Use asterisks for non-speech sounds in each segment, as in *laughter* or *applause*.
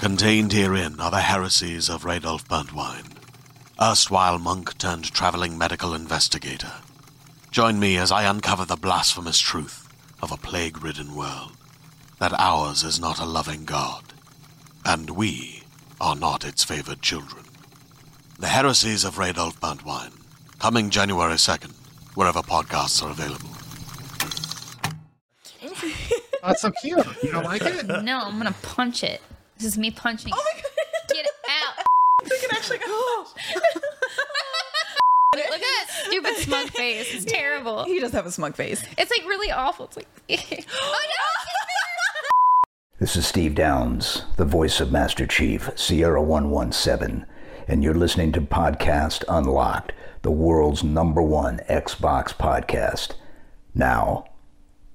Contained herein are the heresies of Radolf Burntwine, erstwhile monk turned traveling medical investigator. Join me as I uncover the blasphemous truth of a plague ridden world that ours is not a loving God, and we are not its favored children. The heresies of Radolf Burntwine, coming January 2nd, wherever podcasts are available. It's so cute. You don't like it? No, I'm gonna punch it. This is me punching. Oh my god! Get it out! *laughs* we can actually go. *laughs* Look at that stupid smug face. It's terrible. He does have a smug face. It's like really awful. It's like, *laughs* *gasps* oh This is Steve Downes, the voice of Master Chief, Sierra 117, and you're listening to Podcast Unlocked, the world's number one Xbox podcast. Now,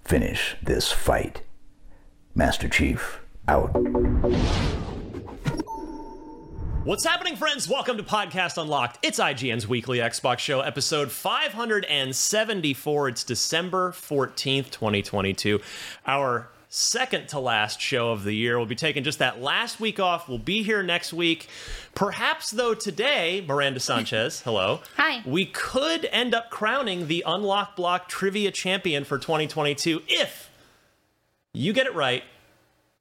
finish this fight. Master Chief, out. What's happening, friends? Welcome to Podcast Unlocked. It's IGN's weekly Xbox show, episode 574. It's December 14th, 2022. Our second to last show of the year. We'll be taking just that last week off. We'll be here next week. Perhaps, though, today, Miranda Sanchez, *laughs* hello. Hi. We could end up crowning the Unlock Block Trivia Champion for 2022 if you get it right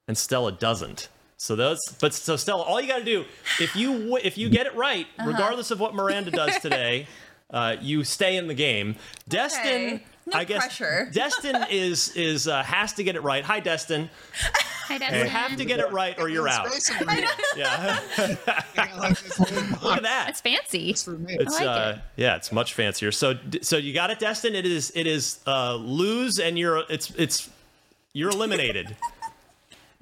and Stella doesn't. So those, but so Stella, all you got to do if you if you get it right, Uh-huh. regardless of what Miranda does *laughs* today, uh, you stay in the game. Destin, Okay. No I guess pressure. *laughs* Destin is is uh, has to get it right. Hi, Destin. Hi, Destin. You have to get it right or you're out. Space over here. Yeah, I got like this whole look at that. It's fancy. for me. It's like uh, it. yeah, it's much fancier. So so you got it, Destin. It is it is uh, lose and you're it's it's you're eliminated.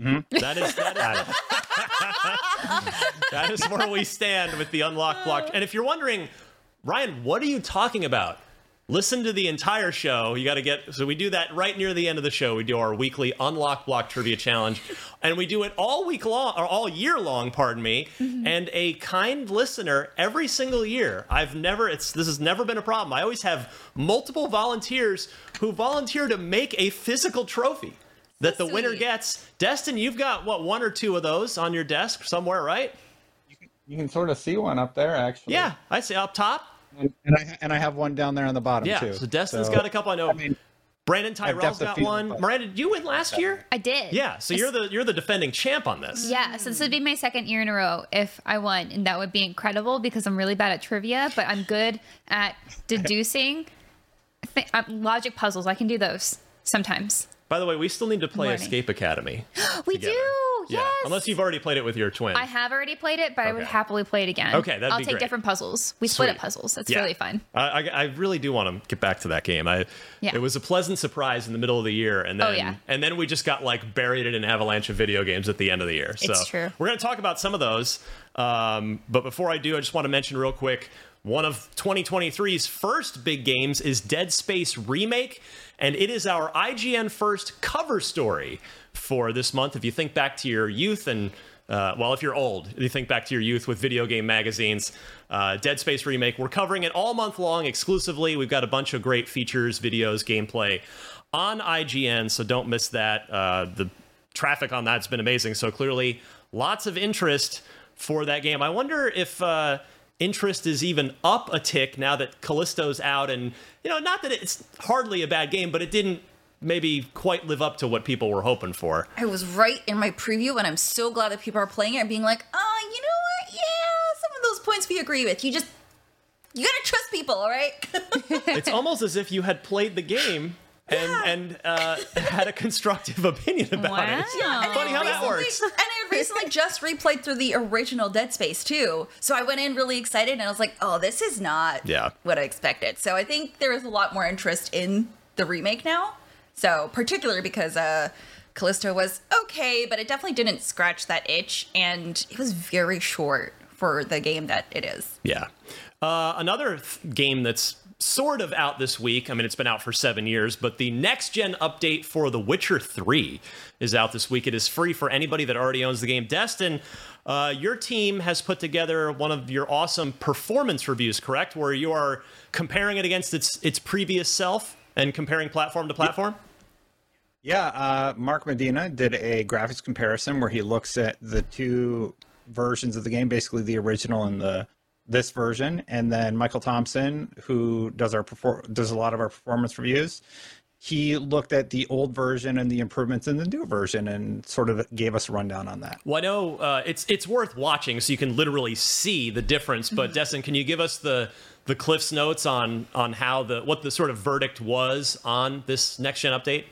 Mm-hmm. That is that is *laughs* that is where we stand with the unlock block. And if you're wondering, Ryan, what are you talking about? Listen to the entire show. You got to get so we do that right near the end of the show. We do our weekly unlock block trivia challenge, and we do it all week long or all year long. Pardon me. Mm-hmm. And a kind listener every single year. I've never. It's this has never been a problem. I always have multiple volunteers who volunteer to make a physical trophy that the winner gets. Destin, you've got what one or two of those on your desk somewhere, right? You can sort of see one up there, actually. Yeah, I see up top. And, and I and I have one down there on the bottom Yeah, too. so Destin's So, got a couple. I know. I mean, Brandon I've Tyrell's depth of got field, one. but- Miranda, did you win last year? I did. Yeah, so you're the you're the defending champ on this. Yeah, so this would be my second year in a row if I won, and that would be incredible because I'm really bad at trivia, but I'm good at deducing th- uh, logic puzzles. I can do those sometimes. By the way, we still need to play Morning. Escape Academy. *gasps* We together. do, Yeah, yes. unless you've already played it with your twin. I have already played it, but I would Okay. happily play it again. Okay, that'd I'll be take great. different puzzles. We split Sweet. up puzzles. That's Yeah. really fun. I, I, I really do want to get back to that game. I Yeah. it was a pleasant surprise in the middle of the year, and then Oh, yeah. and then we just got like buried in an avalanche of video games at the end of the year. So It's true. we're going to talk about some of those. Um, but before I do, I just want to mention real quick one of 2023's first big games is Dead Space Remake, and it is our IGN first cover story for this month. If you think back to your youth and uh, well, if you're old, you think back to your youth with video game magazines, uh, Dead Space Remake. We're covering it all month long exclusively. We've got a bunch of great features, videos, gameplay on IGN, so don't miss that. Uh, the traffic on that's been amazing. So clearly, lots of interest for that game. I wonder if uh, interest is even up a tick now that Callisto's out, and you know, not that it's hardly a bad game, but it didn't maybe quite live up to what people were hoping for. I was right in my preview, and I'm so glad that people are playing it and being like, oh, you know what? Yeah, some of those points we agree with. You just You gotta trust people, all right? *laughs* it's almost as if you had played the game and and uh, *laughs* had a constructive opinion about Wow. it. Yeah, and Funny how that recently- works. And I recently just replayed through the original Dead Space too. So I went in really excited and I was like, oh, this is not Yeah. what I expected. So I think there is a lot more interest in the remake now. So particularly because uh Callisto was okay, but it definitely didn't scratch that itch and it was very short for the game that it is. Yeah. Uh, another th- game that's sort of out this week. I mean, it's been out for seven years, but the next gen update for The Witcher 3 is out this week. It is free for anybody that already owns the game. Destin, uh, your team has put together one of your awesome performance reviews, correct? Where you are comparing it against its its previous self and comparing platform to platform. Yeah, uh, Mark Medina did a graphics comparison where he looks at the two versions of the game, basically the original and the this version, and then Michael Thompson, who does our perfor- does a lot of our performance reviews. He looked at the old version and the improvements in the new version, and sort of gave us a rundown on that. Well, I know uh, it's it's worth watching so you can literally see the difference. But Destin, can you give us the the Cliff's notes on on how the what the sort of verdict was on this next gen update?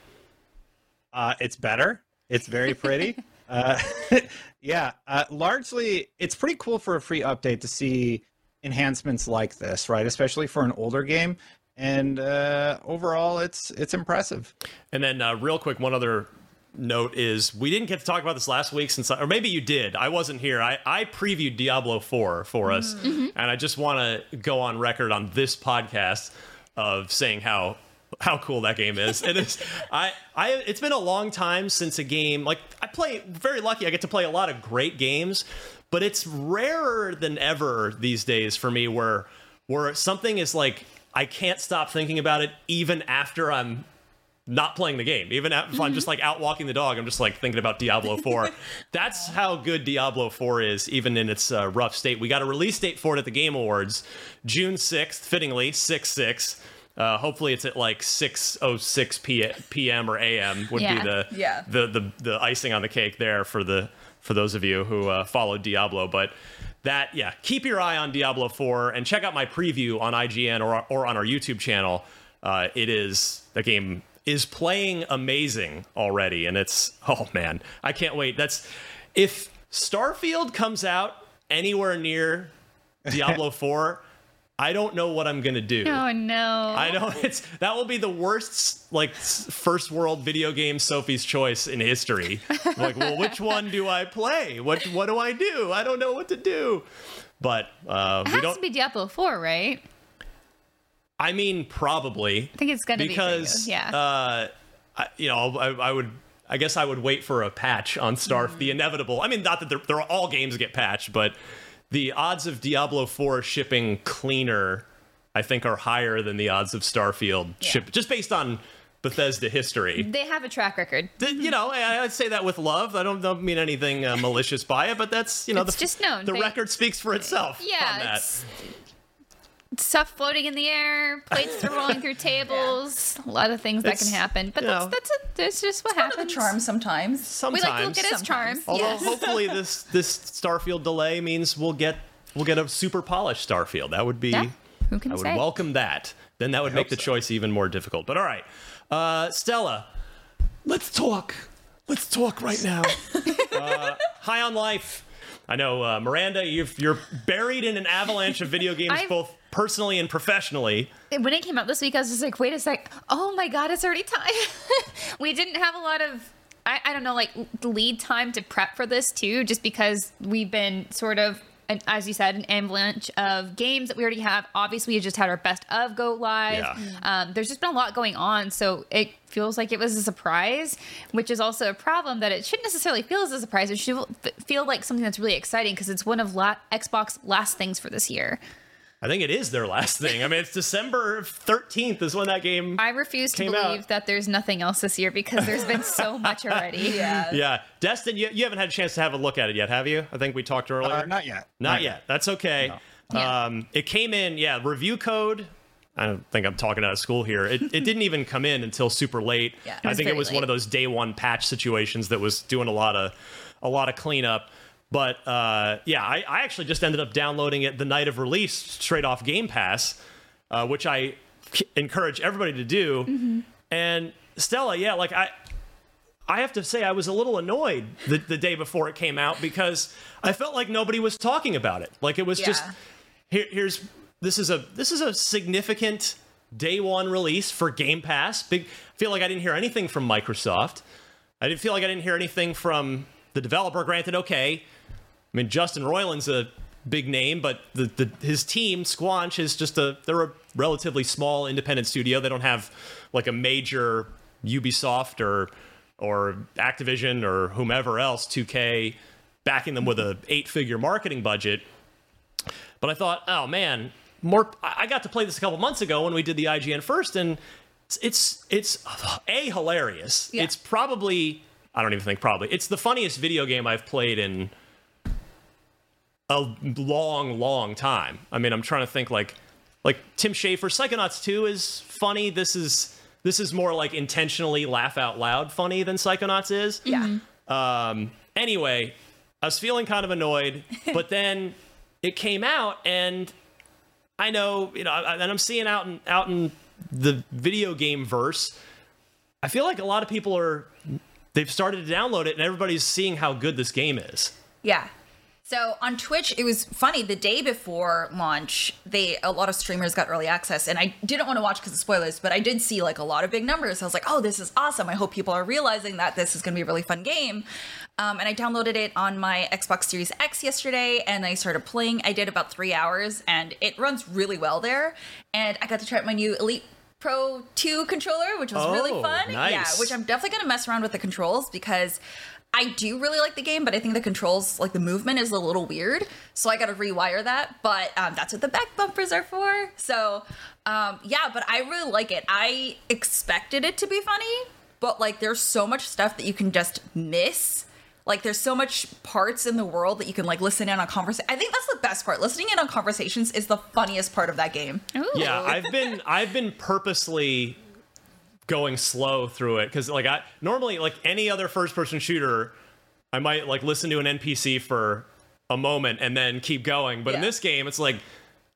Uh, it's better. It's very pretty. *laughs* uh, *laughs* yeah, uh, largely, it's pretty cool for a free update to see enhancements like this, right? Especially for an older game. And uh, overall, it's it's impressive. And then, uh, real quick, one other note is we didn't get to talk about this last week since, or maybe you did. I wasn't here. I, I previewed Diablo 4 for us, and I just want to go on record on this podcast of saying how *laughs* how cool that game is. It is. I I it's been a long time since a game like I play. Very lucky. I get to play a lot of great games, but it's rarer than ever these days for me where where something is like I can't stop thinking about it even after I'm not playing the game. Even if I'm just like out walking the dog, I'm just like thinking about Diablo 4. *laughs* That's how good Diablo 4 is, even in its uh, rough state. We got a release date for it at the Game Awards, June 6th, fittingly, 6 6. Uh, hopefully it's at like 6:06 p- p.m. or a.m. would Yeah. be the, Yeah. the the the icing on the cake there for the for those of you who uh, followed Diablo. But that yeah, keep your eye on Diablo 4 and check out my preview on IGN or or on our YouTube channel. Uh, it is the game is playing amazing already, and it's oh man, I can't wait. That's if Starfield comes out anywhere near Diablo *laughs* 4. I don't know what I'm gonna do. Oh no. I know *laughs* it's that will be the worst like first world video game Sophie's choice in history. *laughs* like, well, which one do I play? What what do I do? I don't know what to do. But uh, It we has don't. to be Diablo 4, right? I mean, probably I think it's gonna because be because. Yeah. uh, I, you know, I, I would. I guess I would wait for a patch on Starf, Mm. the inevitable. I mean, not that they're, they're all games get patched, but the odds of Diablo 4 shipping cleaner, I think, are higher than the odds of Starfield ship, just based on Bethesda history. they have a track record. You know, I- I'd say that with love. I don't, don't mean anything uh, malicious by it, but that's you know, It's the, just known. The They- record speaks for itself. on Yeah, that. it's stuff floating in the air, plates are rolling through *laughs* tables, a lot of things that can happen. But that's know, that's, a, that's just what One of happens. the charm sometimes. Sometimes, We like to look at his charm. Although Yes. hopefully *laughs* this this Starfield delay means we'll get we'll get a super polished Starfield. That would be Yeah, who can I would say? welcome that. Then that would make the so. choice even more difficult. But all right, uh, Stella, let's talk. Let's talk right now. *laughs* uh, high on life. I know uh, Miranda, you've, you're buried in an avalanche of video games, I've- both personally and professionally. when it came out this week, I was just like, wait a sec. Oh my God, it's already time. *laughs* we didn't have a lot of, I, I don't know, like lead time to prep for this too, just because we've been sort of, an, as you said, an avalanche of games that we already have. Obviously, we just had our best of go live. Yeah. Um, there's just been a lot going on. So it feels like it was a surprise, which is also a problem that it shouldn't necessarily feel as a surprise. It should f- feel like something that's really exciting because it's one of la- Xbox last things for this year. I think it is their last thing. I mean, it's December 13th is when that game. I refuse to believe out. that there's nothing else this year because there's been so *laughs* much already. Yeah. yeah, Destin, you, you haven't had a chance to have a look at it yet, have you? I think we talked earlier. Uh, not yet. Not yet. That's okay. Yeah. Um, it came in, yeah, review code. I don't think I'm talking out of school here. It, it didn't even come in until super late. Yeah. I think it very was one of those day one patch situations that was doing a lot of a lot of cleanup. But uh, yeah, I, I actually just ended up downloading it the night of release straight off Game Pass, uh, which I c- encourage everybody to do. And Stella, yeah, like I, I have to say I was a little annoyed the, the day before it came out because I felt like nobody was talking about it. Like it was just here, here's this is a this is a significant day one release for Game Pass. Big I feel like I didn't hear anything from Microsoft. I didn't feel like I didn't hear anything from the developer. Granted, okay. I mean Justin Roiland's a big name, but the, the his team Squanch is just a they're a relatively small independent studio. They don't have like a major Ubisoft or or Activision or whomever else 2K backing them with a eight figure marketing budget. But I thought, oh man, more. I got to play this a couple months ago when we did the IGN first, and it's it's, it's a hilarious. Yeah. It's probably I don't even think probably it's the funniest video game I've played in a long, long time. I mean, I'm trying to think like like Tim Schafer. Psychonauts 2 is funny. This is this is more like intentionally laugh out loud funny than Psychonauts is. Yeah. Um, anyway, I was feeling kind of annoyed, *laughs* but then it came out, and I know, you know, and I'm seeing out in out in the video game verse. I feel like a lot of people are they've started to download it, and everybody's seeing how good this game is. Yeah. So on Twitch, it was funny. The day before launch, they a lot of streamers got early access, and I didn't want to watch because of spoilers, but I did see like a lot of big numbers. I was like, "Oh, this is awesome! I hope people are realizing that this is going to be a really fun game." Um, and I downloaded it on my Xbox Series X yesterday, and I started playing. I did about three hours, and it runs really well there. And I got to try out my new Elite Pro 2 controller, which was really Oh, fun. Yeah, which I'm definitely going to mess around with the controls because I do really like the game, but I think the controls, like the movement, is a little weird. So I got to rewire that. But um, that's what the back bumpers are for. So um, yeah, but I really like it. I expected it to be funny, but like there's so much stuff that you can just miss. Like there's so much parts in the world that you can like listen in on conversation. I think that's the best part. Listening in on conversations is the funniest part of that game. Ooh. Yeah, I've been I've been purposely going slow through it because like I normally like any other first person shooter, I might like listen to an NPC for a moment and then keep going. But in this game, it's like.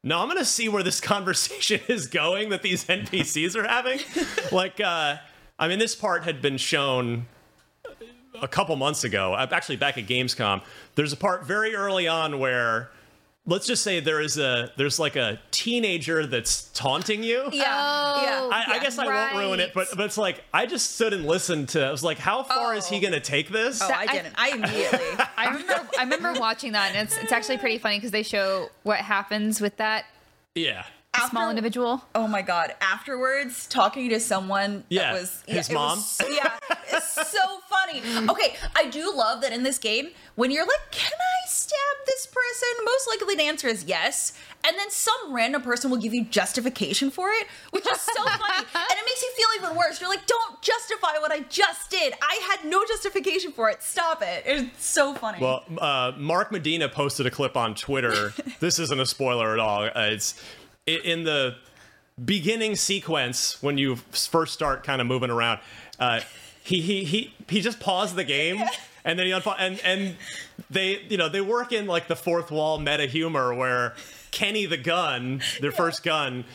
No, I'm gonna see where this *laughs* conversation is going that these NPCs are having. *laughs* like, uh, I mean, this part had been shown a couple months ago, uh, actually back at Gamescom. There's a part very early on where, let's just say there is a there's like a teenager that's taunting you. Yeah, Oh, yeah. I, I guess I won't ruin it, but but it's like I just stood and listened to. I was like, how far is he Oh. gonna take this? Oh, I I- didn't. I immediately. *laughs* I remember I remember watching that and it's it's actually pretty funny because they show what happens with that Yeah, small individual. Oh my god! Afterwards, talking to someone Yeah, that was his it mom. was- yeah, it's so funny. *laughs* Okay, I do love that in this game when you're like, "Can I stab this person?" Most likely the answer is yes, and then some random person will give you justification for it, which is so *laughs* funny, and it makes you feel even worse. You're like, "Don't justify what I just did. I had no justification for it. Stop it." It's so funny. Well, uh, Mark Medina posted a clip on Twitter. *laughs* this isn't a spoiler at all. Uh, it's i- in the beginning sequence when you first start kind of moving around. Uh, he he he he just paused the game. *laughs* And then he unpa- and and they you know they work in like the fourth wall meta humor where Kenny the gun, their first gun,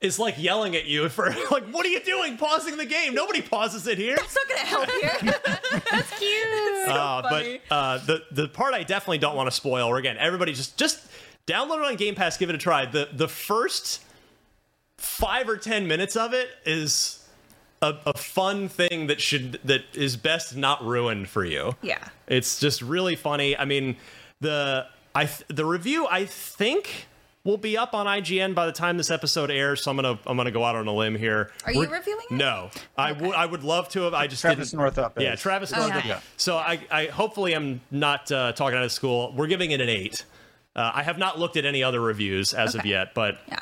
is like yelling at you for *laughs* like what are you doing pausing the game? Nobody pauses it here. it's not gonna help here. *laughs* That's cute. Uh, but uh, the the part I definitely don't want to spoil. Or again, everybody just just download it on Game Pass, give it a try. the The first five or ten minutes of it is a, a fun thing that should that is best not ruined for you. yeah. It's just really funny. I mean, the I th- the review I think will be up on IGN by the time this episode airs. So I'm gonna I'm gonna go out on a limb here. Are you reviewing it? No, I would I would love to have. I just Travis didn't. Northup Yeah, is. Travis Northup. yeah. So I, I hopefully I'm not uh, talking out of school. We're giving it an eight. Uh, I have not looked at any other reviews as of yet, but Yeah.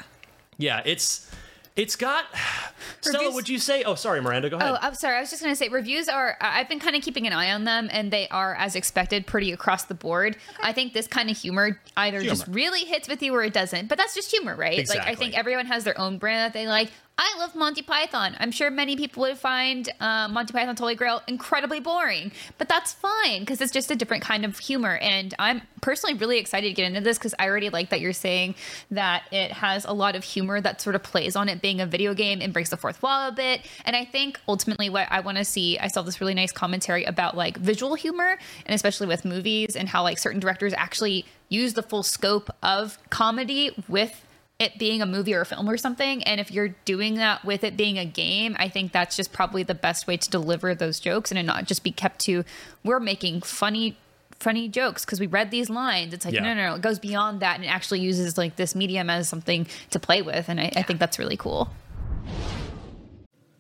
yeah, it's it's got. *sighs* Stella, Reviews- would you say? Oh, sorry, Miranda. Go ahead. Oh, I'm sorry. I was just going to say reviews are. I- I've been kind of keeping an eye on them, and they are, as expected, pretty across the board. I think this kind of humor either just really hits with you or it doesn't. But that's just humor, right? Like I think everyone has their own brand that they like. I love Monty Python. I'm sure many people would find uh, Monty Python's Holy Grail incredibly boring, but that's fine because it's just a different kind of humor. And I'm personally really excited to get into this because I already like that you're saying that it has a lot of humor that sort of plays on it being a video game and breaks the fourth wall a bit. And I think ultimately what I want to see, I saw this really nice commentary about like visual humor and especially with movies and how like certain directors actually use the full scope of comedy with it being a movie or a film or something. And if you're doing that with it being a game, I think that's just probably the best way to deliver those jokes and not just be kept to we're making funny funny jokes because we read these lines. It's like Yeah. no, no, no, it goes beyond that and it actually uses like this medium as something to play with, and I, I think that's really cool.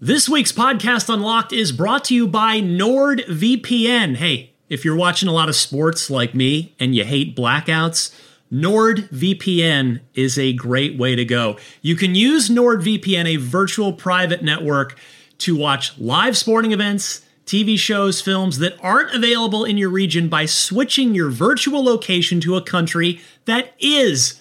This week's podcast Unlocked is brought to you by NordVPN. Hey, if you're watching a lot of sports like me and you hate blackouts, NordVPN is a great way to go. You can use NordVPN, a virtual private network, to watch live sporting events, TV shows, films that aren't available in your region by switching your virtual location to a country that is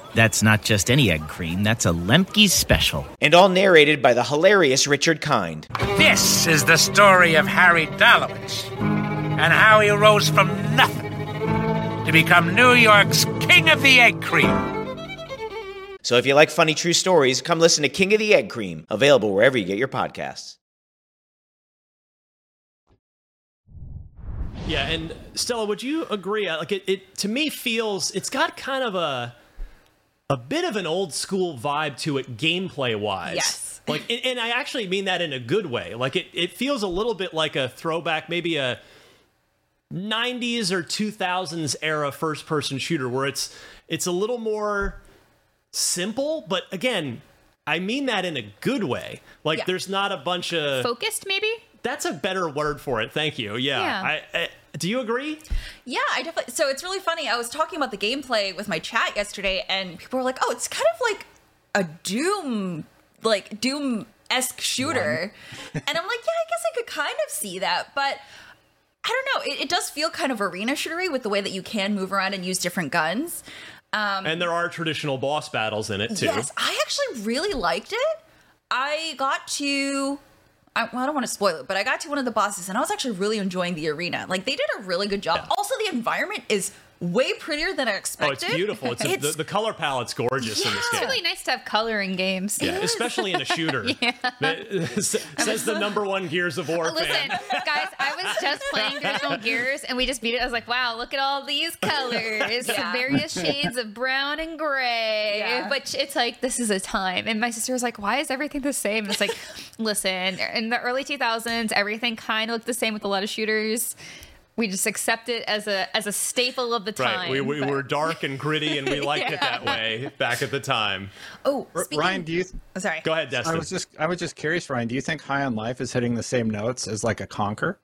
That's not just any egg cream, that's a Lemke's special. and all narrated by the hilarious Richard Kind. This is the story of Harry Dalowitz and how he rose from nothing to become New York's King of the Egg Cream. So if you like funny true stories, come listen to King of the Egg Cream, available wherever you get your podcasts. Yeah, and Stella, would you agree? Like it, it to me feels it's got kind of a a bit of an old school vibe to it, gameplay wise. Yes. Like, and, and I actually mean that in a good way. Like it, it feels a little bit like a throwback, maybe a 90s or 2000s era first person shooter where it's it's a little more simple, but again, I mean that in a good way. Like Yeah. there's not a bunch of Focused, maybe? That's a better word for it. Thank you. Yeah. Yeah. I, I, do you agree? Yeah, I definitely. So it's really funny. I was talking about the gameplay with my chat yesterday, and people were like, "Oh, it's kind of like a Doom, like Doom esque shooter," *laughs* and I'm like, "Yeah, I guess I could kind of see that, but." I don't know. It, it does feel kind of arena shootery with the way that you can move around and use different guns. Um, and there are traditional boss battles in it too. Yes, I actually really liked it. I got to. I, well, I don't want to spoil it, but I got to one of the bosses and I was actually really enjoying the arena. Like they did a really good job. Also, the environment is way prettier than I expected. Oh, it's beautiful. It's, a, the, the color palette's gorgeous in this game. It's game. really nice to have color in games. Yeah, especially in a shooter. *laughs* Yeah. That- *laughs* says the number one Gears of War Listen, fan. *laughs* guys, I was just playing Digital Gears and we just beat it. I was like, wow, look at all these colors. Yeah. Various shades of brown and gray. Yeah. But it's like, this is a time. And my sister was like, why is everything the same? And it's like, listen, in the early 2000s, everything kind of looked the same with a lot of shooters. We just accept it as a as a staple of the time. Right. We, we but- were dark and gritty, and we *laughs* liked it that way back at the time. Oh, R- Ryan, do you? Th- oh, sorry. Go ahead, Destin. I was just I was just curious, Ryan. Do you think High on Life is hitting the same notes as like a Conker?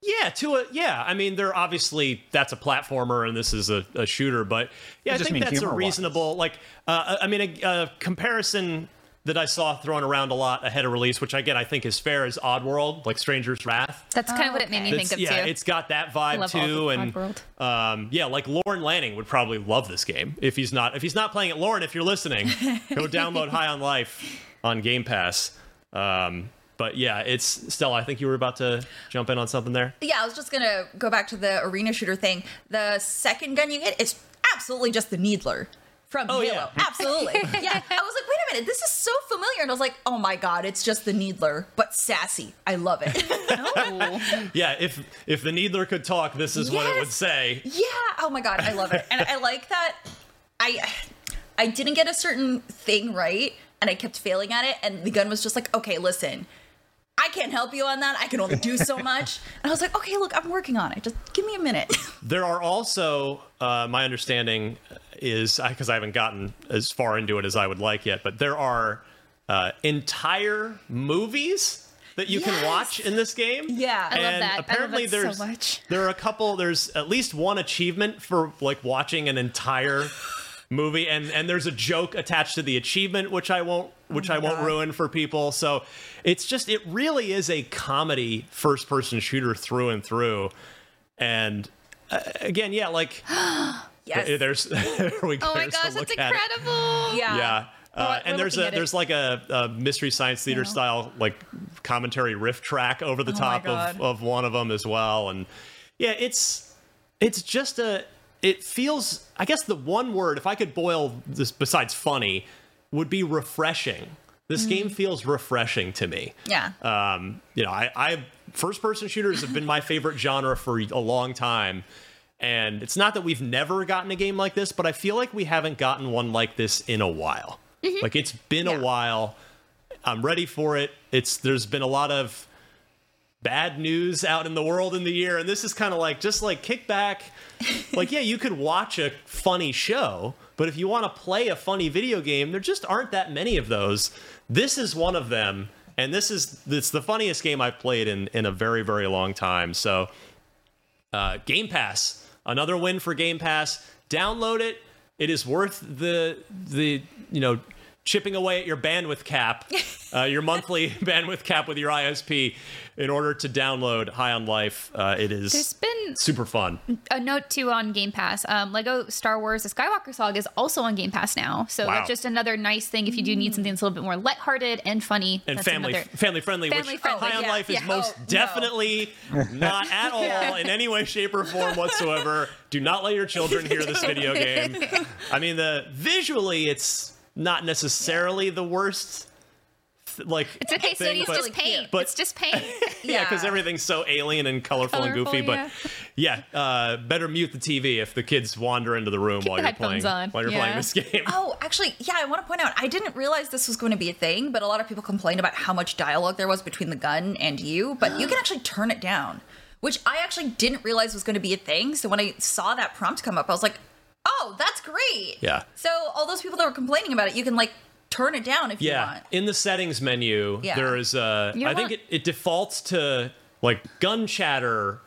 Yeah, to a yeah. I mean, they're obviously that's a platformer and this is a, a shooter, but yeah, I I, think that's a humor-wise. reasonable like. Uh, I mean, a, a comparison that I saw thrown around a lot ahead of release, which again I think is fair, is Oddworld, like Stranger's Wrath. That's kind of what it made me That's- think of yeah, too. it's got that vibe love too, and Oddworld. um, yeah, like Lorne Lanning would probably love this game if he's not if he's not playing it. Lauren, if you're listening, *laughs* go download High on Life on Game Pass. Um, but yeah, it's Stella. I think you were about to jump in on something there. Yeah, I was just gonna go back to the arena shooter thing. The second gun you get is absolutely just the Needler from Oh, Halo. yeah. *laughs* Absolutely. *laughs* yeah. I was like, wait a minute, this is so familiar. And I was like, oh my god, it's just the Needler, but sassy. I love it. *laughs* Yeah, if if the Needler could talk, this is what it would say. Yeah. Oh my god, I love it, and I like that. I I didn't get a certain thing right, and I kept failing at it, and the gun was just like, okay, listen. I can't help you on that. I can only do so *laughs* much. And I was like, okay, look, I'm working on it. Just give me a minute. *laughs* There are also, uh, my understanding is because I haven't gotten as far into it as I would like yet, but there are uh, entire movies that you can watch in this game. Yeah. I love and that. Love Apparently, that so there's much. there are a couple. There's at least one achievement for like watching an entire *laughs* movie, and and there's a joke attached to the achievement, which I won't which I won't ruin for people. So it's just it really is a comedy first person shooter through and through, and uh, again, yeah, like *gasps* Yes. th- there's *laughs* there we go. oh my gosh, that's look it. incredible. Yeah. Yeah. Uh, and there's a there's like a, a mystery science theater style like commentary riff track over the Oh top of, of one of them as well and yeah it's it's just a it feels i guess the one word if i could boil this besides funny would be refreshing this game feels refreshing to me Yeah. um, you know, I, I first person shooters have been my favorite genre for a long time. And it's not that we've never gotten a game like this, but I feel like we haven't gotten one like this in a while. Like it's been a while. I'm ready for it. It's there's been a lot of bad news out in the world in the year, and this is kind of like just like kick back. *laughs* like, yeah, you could watch a funny show, but if you want to play a funny video game, there just aren't that many of those. This is one of them, and this is it's the funniest game I've played in in a very very long time. So, uh, Game Pass, another win for Game Pass. Download it. It is worth the the you know chipping away at your bandwidth cap, *laughs* uh, your monthly *laughs* bandwidth cap with your ISP, in order to download High on Life. Uh, it is There's been super fun. a note too on Game Pass. Um, Lego Star Wars: The Skywalker Saga is also on Game Pass now, so Wow. that's just another nice thing if you do need something that's a little bit more lighthearted and funny And that's family another- family friendly, Family which friendly, High on yeah, Life is yeah. most Oh, no. definitely *laughs* not at all in any way, shape, or form whatsoever. Do not let your children hear this video game. I mean, the visually, it's not necessarily the worst. th- Like It's okay, thing, Sony. It's but- just paint. but- it's just paint. *laughs* yeah, because everything's so alien and colorful, and Colorful, goofy. But yeah, *laughs* uh, better mute the TV if the kids wander into the room while the you're headphones playing on. while you're Yeah. playing this game. Oh, actually, yeah, I want to point out, I didn't realize this was going to be a thing, but a lot of people complained about how much dialogue there was between the gun and you, but you can *gasps* actually turn it down, which I actually didn't realize was going to be a thing. So when I saw that prompt come up, I was like, oh, that's great. Yeah. So all those people that were complaining about it, you can like turn it down if you Yeah, want. in the settings menu, Yeah. there is uh You I don't think it, it defaults to like gun chatter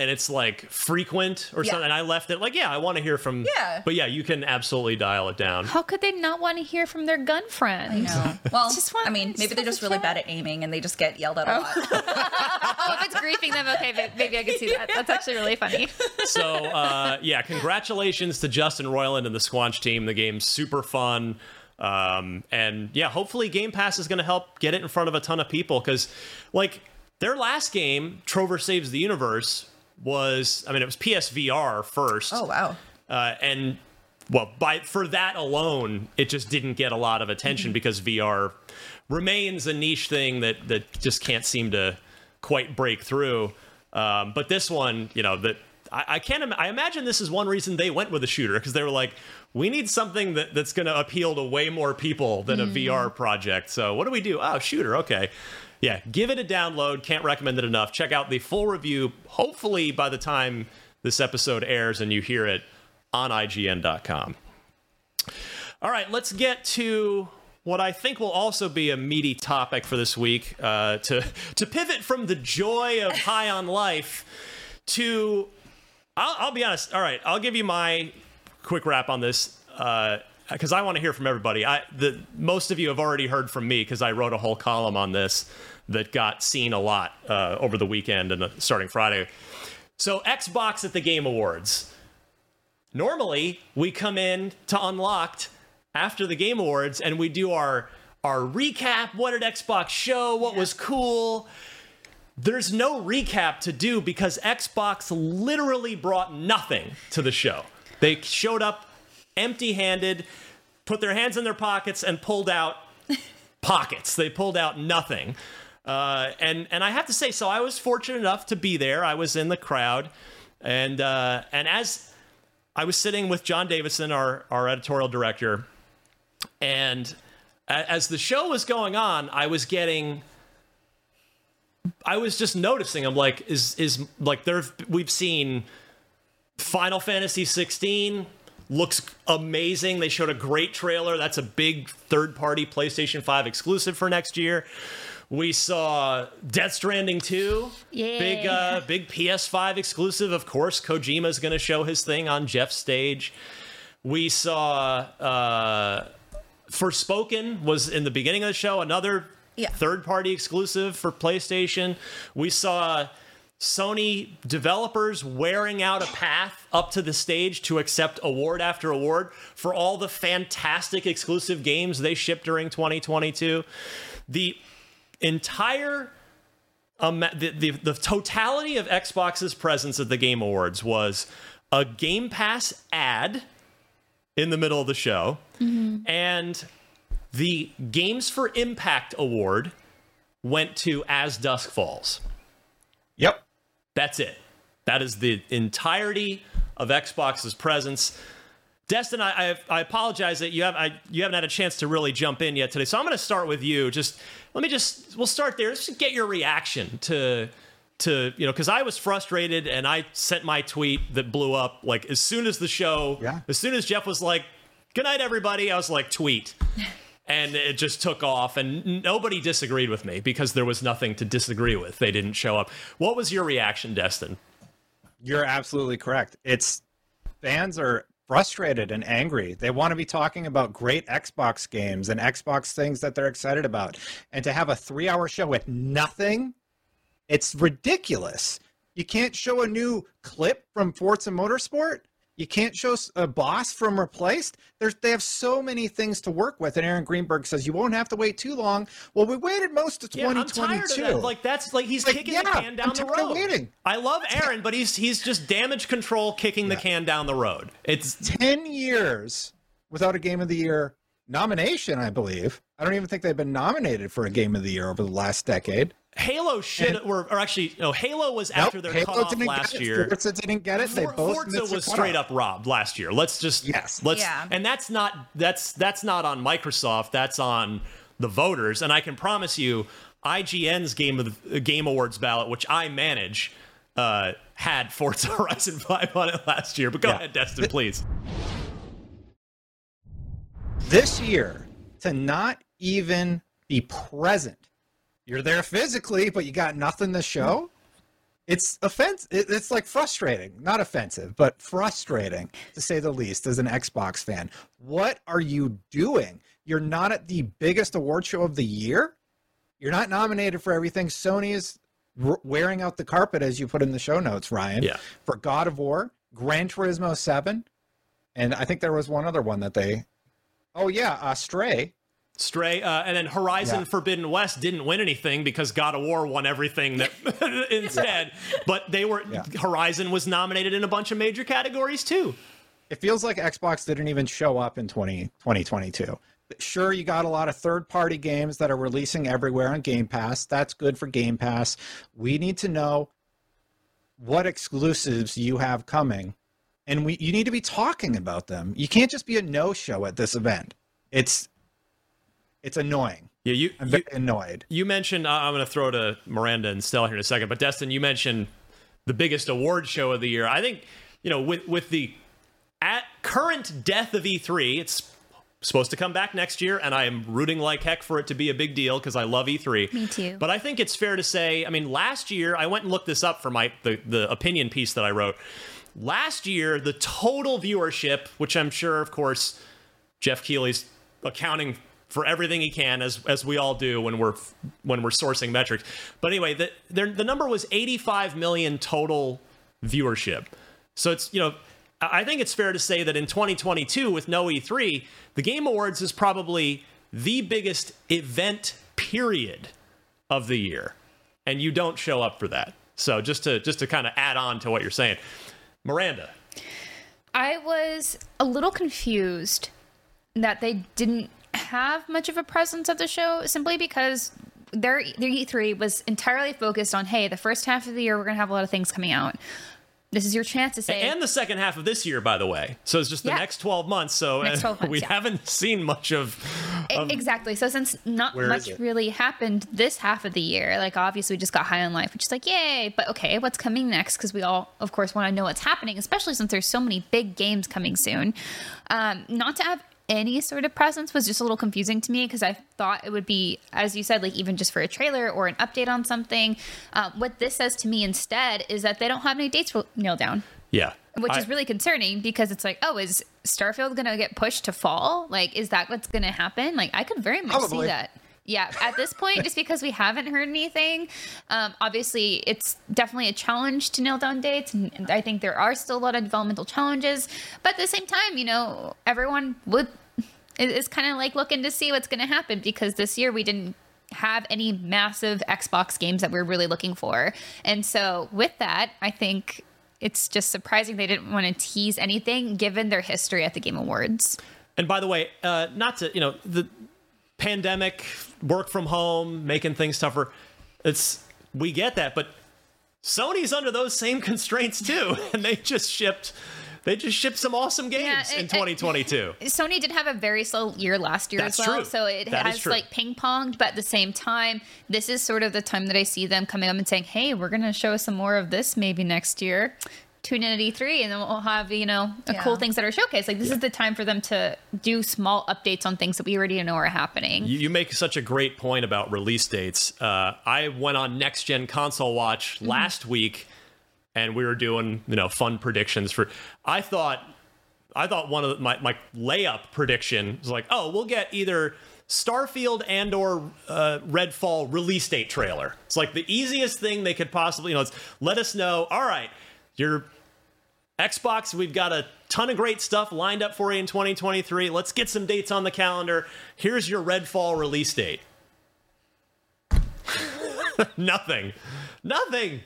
and it's like frequent or Yeah. something. And I left it like, yeah, I want to hear from Yeah. But yeah, you can absolutely dial it down. How could they not want to hear from their gun friend? I know. *laughs* Well, I mean, maybe they're just really bad at aiming and they just get yelled at a lot. *laughs* oh, if it's griefing them, okay, maybe I can see that. That's actually really funny. *laughs* so uh, yeah, congratulations to Justin Roiland and the Squanch team. The game's super fun. Um, and yeah, hopefully Game Pass is going to help get it in front of a ton of people because, like, their last game, Trover Saves the Universe, was I mean, it was PSVR first. Oh wow! Uh, and well, by for that alone, it just didn't get a lot of attention Mm-hmm. because VR remains a niche thing that that just can't seem to quite break through. Um, but this one, you know, that I, I can't. Im- I imagine this is one reason they went with a shooter because they were like, we need something that, that's going to appeal to way more people than Mhm. a VR project. So what do we do? Oh, shooter. Okay. Yeah, give it a download. Can't recommend it enough. Check out the full review. Hopefully, by the time this episode airs and you hear it on IGN.com. All right, let's get to what I think will also be a meaty topic for this week. Uh, to to pivot from the joy of *laughs* High on Life to, I'll, I'll be honest. All right, I'll give you my quick wrap on this. because I want to hear from everybody. I the most of you have already heard from me because I wrote a whole column on this that got seen a lot uh, over the weekend and starting Friday. So Xbox at the Game Awards. Normally we come in to Unlocked after the Game Awards and we do our our recap. What did Xbox show? What was cool? There's no recap to do because Xbox literally brought nothing to the show. They showed up empty handed, put their hands in their pockets, and pulled out *laughs* pockets. They pulled out nothing. Uh, and and I have to say, so I was fortunate enough to be there. I was in the crowd, and uh, and as I was sitting with John Davison, our our editorial director, and as the show was going on, I was getting. I was just noticing. I'm like, is is like there? We've seen Final Fantasy 16 looks amazing. They showed a great trailer. That's a big third party PlayStation 5 exclusive for next year. We saw Death Stranding 2. Yeah. Big uh big PS5 exclusive. Of course, Kojima's going to show his thing on Jeff's stage. We saw uh Forspoken was in the beginning of the show, another Yeah. third party exclusive for PlayStation. We saw Sony developers wearing out a path up to the stage to accept award after award for all the fantastic exclusive games they shipped during 2022. The entire um, the, the the totality of Xbox's presence at the Game Awards was a Game Pass ad in the middle of the show and the Games for Impact award went to As Dusk Falls. Yep. That's it. That is the entirety of Xbox's presence. Destin, I, I, I apologize that you have I, you haven't had a chance to really jump in yet today. So I'm going to start with you. Just let me just we'll start there. Let's just get your reaction to to you know because I was frustrated and I sent my tweet that blew up like as soon as the show. Yeah. As soon as Jeff was like, "Good night, everybody," I was like, "Tweet." *laughs* and it just took off and nobody disagreed with me because there was nothing to disagree with they didn't show up what was your reaction destin You're absolutely correct. It's fans are frustrated and angry. They want to be talking about great Xbox games and Xbox things that they're excited about. And to have a three hour show with nothing, it's ridiculous. You can't show a new clip from Forza Motorsport. You can't show a boss from Replaced. There's, they have so many things to work with. And Aaron Greenberg says you won't have to wait too long. Well, we waited most of yeah, I'm 2022. tired of that. Like that's like he's Like, kicking yeah, the can down I'm the road. waiting. I love Aaron, but he's he's just damage control kicking the can down the road. It's 10 years without a game of the year nomination, I believe. I don't even think they've been nominated for a game of the year over the last decade. Halo should or, or actually no Halo was after their Halo cutoff last get it. year. Forza didn't get it. They For- both Forza was straight up robbed last year. Let's just Yes. Let's Yeah. and that's not that's that's not on Microsoft. That's on the voters. And I can promise you, IGN's game of the Game Awards ballot, which I manage, uh, had Forza *laughs* Horizon Five on it last year. But go Yeah. ahead, Destin, please. This year, to not even be present, you're there physically, but you got nothing to show. It's offense. It's like frustrating, not offensive, but frustrating to say the least. As an Xbox fan, what are you doing? You're not at the biggest award show of the year. You're not nominated for everything. Sony is wearing out the carpet, as you put in the show notes, Ryan. Yeah. For God of War, Gran Turismo Seven, and I think there was one other one that they. Oh yeah, uh, Stray. Stray, uh, and then Horizon Yeah. Forbidden West didn't win anything because God of War won everything that *laughs* *laughs* instead. But they were Yeah. Horizon was nominated in a bunch of major categories too. It feels like Xbox didn't even show up in 20, 2022. Sure, you got a lot of third party games that are releasing everywhere on Game Pass. That's good for Game Pass. We need to know what exclusives you have coming, and we you need to be talking about them. You can't just be a no show at this event. It's it's annoying. Yeah, you. I'm very annoyed. You mentioned. Uh, I'm going to throw to Miranda and Stella here in a second, but Destin, you mentioned the biggest award show of the year. I think you know with with the at current death of E3, it's supposed to come back next year, and I am rooting like heck for it to be a big deal because I love E3. Me too. But I think it's fair to say, I mean, last year I went and looked this up for my the, the opinion piece that I wrote. Last year, the total viewership, which I'm sure, of course, Jeff Keighley's accounting for everything he can, as as we all do when we're when we're sourcing metrics. But anyway, the the, number was 85 million total viewership. So it's you know I think it's fair to say that in 2022, with no E3, the Game Awards is probably the biggest event period of the year, and you don't show up for that. So just to just to kind of add on to what you're saying, Miranda. I was a little confused that they didn't have much of a presence at the show simply because their their E3 was entirely focused on hey, the first half of the year we're gonna have a lot of things coming out. This is your chance to say and the second half of this year, by the way. So it's just the Yeah. next 12 months. So 12 *laughs* months, we yeah. haven't seen much of. Of exactly. So since not much really happened this half of the year, like obviously we just got High on Life, which is like yay, but okay, what's coming next? Because we all, of course, want to know what's happening, especially since there's so many big games coming soon. Um, not to have any sort of presence was just a little confusing to me because I thought it would be, as you said, like even just for a trailer or an update on something. Um, what this says to me instead is that they don't have any dates nailed down yeah. which I- is really concerning because it's like, oh, is Starfield gonna get pushed to fall? Like, is that what's gonna happen? Like, I could very much see that. Yeah, at this point, just because we haven't heard anything, um, obviously it's definitely a challenge to nail down dates, and I think there are still a lot of developmental challenges. But at the same time, you know, everyone would is, kind of like looking to see what's going to happen because this year we didn't have any massive Xbox games that we are really looking for, and so with that, I think it's just surprising they didn't want to tease anything given their history at the Game Awards. And by the way, uh, not to you know the pandemic, work from home, making things tougher. It's we get that, but Sony's under those same *laughs* constraints too, *laughs* and they just shipped they just shipped some awesome games in and- 2022. *laughs* Sony did have a very slow year last year That's as well, true. so it That has like ping ponged. But at the same time, this is sort of the time that I see them coming up and saying, "Hey, we're going to show us some more of this maybe next year." Tune in at E3, and then we'll have you know Yeah. cool things that are showcased. Like this is the time for them to do small updates on things that we already know are happening. You, you make such a great point about release dates. Uh, I went on Next Gen Console Watch Mm-hmm. last week, and we were doing you know fun predictions for. I thought, I thought one of the, my my layup prediction was like, oh, we'll get either Starfield and or uh, Redfall release date trailer. It's like the easiest thing they could possibly, you know, it's let us know. All right, your Xbox, we've got a ton of great stuff lined up for you in 2023. Let's get some dates on the calendar. Here's your Redfall release date. *laughs* Nothing. Nothing.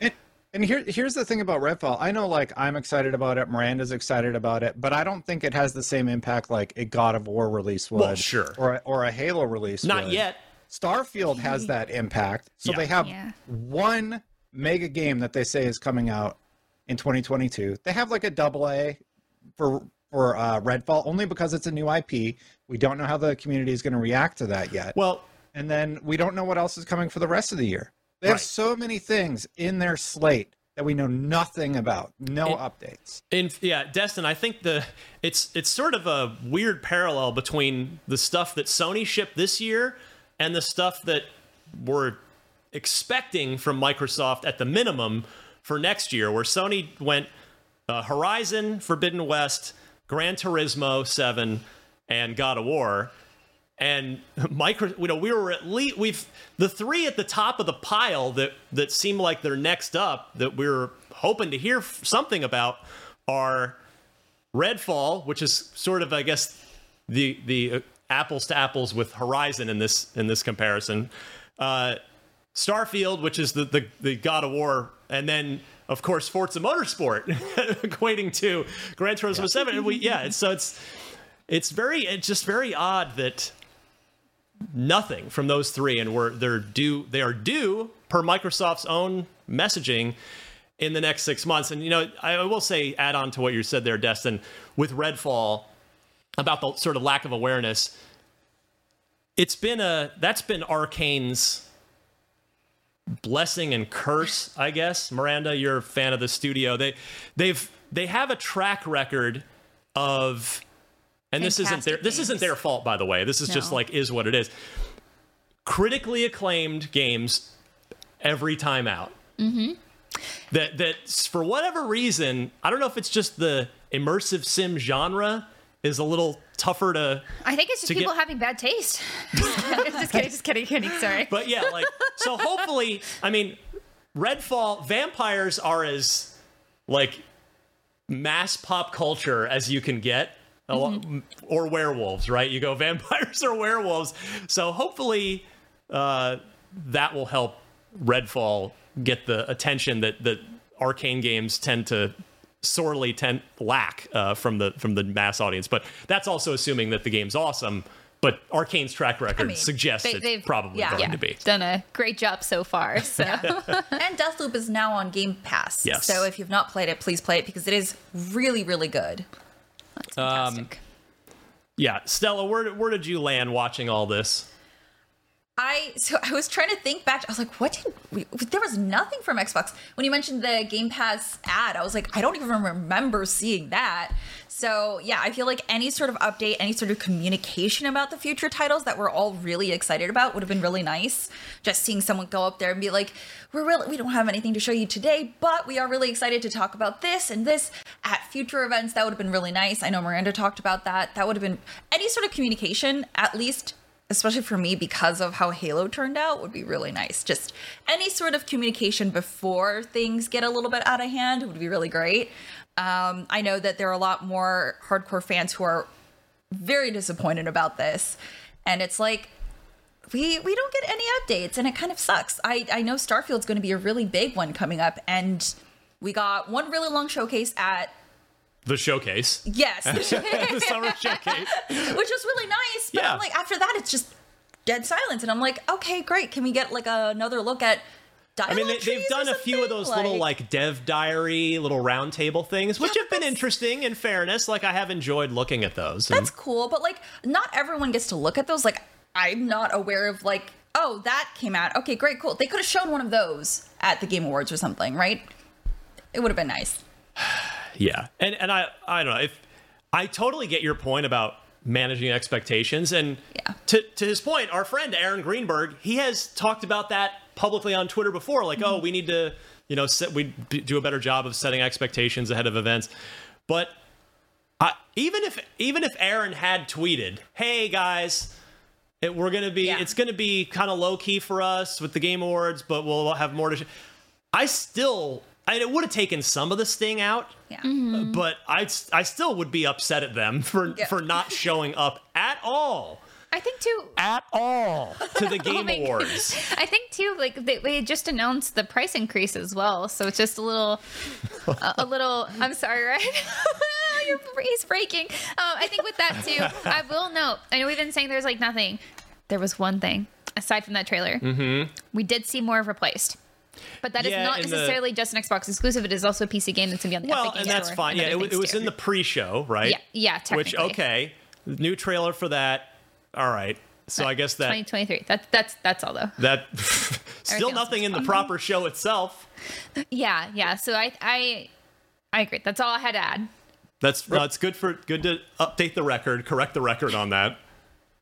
And here, here's the thing about Redfall. I know, like, I'm excited about it. Miranda's excited about it, but I don't think it has the same impact like a God of War release would, Well, sure. or a, or a Halo release. Not would. yet. Starfield has that impact, so Yeah. they have Yeah. one mega game that they say is coming out in 2022. They have like a double A for for uh, Redfall only because it's a new IP. We don't know how the community is going to react to that yet. Well, and then we don't know what else is coming for the rest of the year. They have so many things in their slate that we know nothing about. No It- updates. In yeah, Destin, I think the it's it's sort of a weird parallel between the stuff that Sony shipped this year and the stuff that we're expecting from Microsoft at the minimum for next year, where Sony went uh, Horizon, Forbidden West, Gran Turismo 7, and God of War. And *laughs* micro, you know, we were at least we've the three at the top of the pile that that seem like they're next up that we are hoping to hear something about are Redfall, which is sort of I guess the the uh, apples to apples with Horizon in this in this comparison. Uh, Starfield, which is the, the the God of War, and then of course Forza Motorsport, *laughs* equating to Gran Turismo Seven. And we yeah, so it's it's very it's just very odd that nothing from those three, and we're they're due they are due per Microsoft's own messaging in the next six months. And you know, I will say add on to what you said there, Destin, with Redfall about the sort of lack of awareness. it's been a that's been Arkane's blessing and curse, I guess. Miranda, you're a fan of the studio. They they've they have a track record of and this isn't their Fantastic this isn't their fault by the way. This is just like is what it is. Critically acclaimed games every time out. Mm-hmm. That that for whatever reason, I don't know if it's just the immersive sim genre is a little tougher to I think it's just people get- having bad taste. *laughs* *laughs* just kidding, just kidding, kidding. Sorry. But yeah, like so hopefully, I mean, Redfall vampires are as like mass pop culture as you can get. Lo- Or werewolves, right? You go *laughs* vampires or werewolves. So hopefully uh, that will help Redfall get the attention that that Arkane games tend to sorely tend lack uh, from the from the mass audience. But that's also assuming that the game's awesome. But Arkane's track record mean, suggests They- it's they've probably yeah. going yeah, to be. done a great job so far. *laughs* So *laughs* and Deathloop is now on Game Pass. Yes. So if you've not played it, please play it because it is really, really good. Um, yeah, Stella, where where did you land watching all this? I *laughs* so I was trying to think back. I was like, what did we? There was nothing from Xbox when you mentioned the Game Pass ad. I was like, I don't even remember seeing that. So yeah, I feel like any sort of update, any sort of communication about the future titles that we're all really excited about would have been really nice. Just seeing someone go up there and be like, we're really we don't have anything to show you today, but we are really excited to talk about this and this at future events. That would have been really nice. I know Miranda talked about that. That would have been any sort of communication, at least especially for me because of how Halo turned out, would be really nice. Just any sort of communication before things get a little bit out of hand would be really great. Um, I know that there are a lot more hardcore fans who are very disappointed about this, and it's like we we don't get any updates, and it kind of sucks. I I know Starfield's going to be a really big one coming up, and we got one really long showcase at The showcase. yes, *laughs* the summer showcase. *laughs* which was really nice. But Yeah. I'm like, after that, it's just dead silence, and I'm like, okay, great. Can we get like another look at? I mean, they, they've done a few of those something? little like dev diary, little roundtable things, which have been interesting. In fairness, like I have enjoyed looking at those. and- That's cool, but like, not everyone gets to look at those. Like, I'm not aware of like, oh, that came out. Okay, great, cool. They could have shown one of those at the Game Awards or something, right? It would have been nice. *sighs* *sighs* *sighs* Yeah, and and I I don't know if I totally get your point about managing expectations, and to to his point, our friend Aaron Greenberg, he has talked about that publicly on Twitter before, like, oh, we need to you know set, we do a better job of setting expectations ahead of events, but I, even if even if Aaron had tweeted, hey guys. It, we're gonna be. It's gonna be kind of low key for us with the Game Awards, but we'll have more to. Sh- I still, I, it would have taken some of the sting out. Yeah. But I, I still would be upset at them for Yeah. for not showing up at all I think too. at all to the *laughs* Game my- Awards. I think too, like they, they just announced the price increase as well, so it's just a little, a, a little. I'm sorry, right? *laughs* Your brain's breaking. Um, I think with that too, I will note. I know we've been saying there's like nothing. There was one thing aside from that trailer. Mm-hmm. We did see more of replaced. But that is Yeah, not in the- necessarily just an Xbox exclusive. It is also a PC game that's going to be on the Well, Epic and that's Store fine. and Yeah, it, it was too. in the pre-show, right? Yeah, yeah, Which technically. okay, new trailer for that. All right. So I guess that 2023. That's that's that's all though. that *laughs* still nothing is in the proper show itself. Yeah, yeah. So I I I agree. That's all I had to add. That's no, it's good for good to update the record, correct the record on that.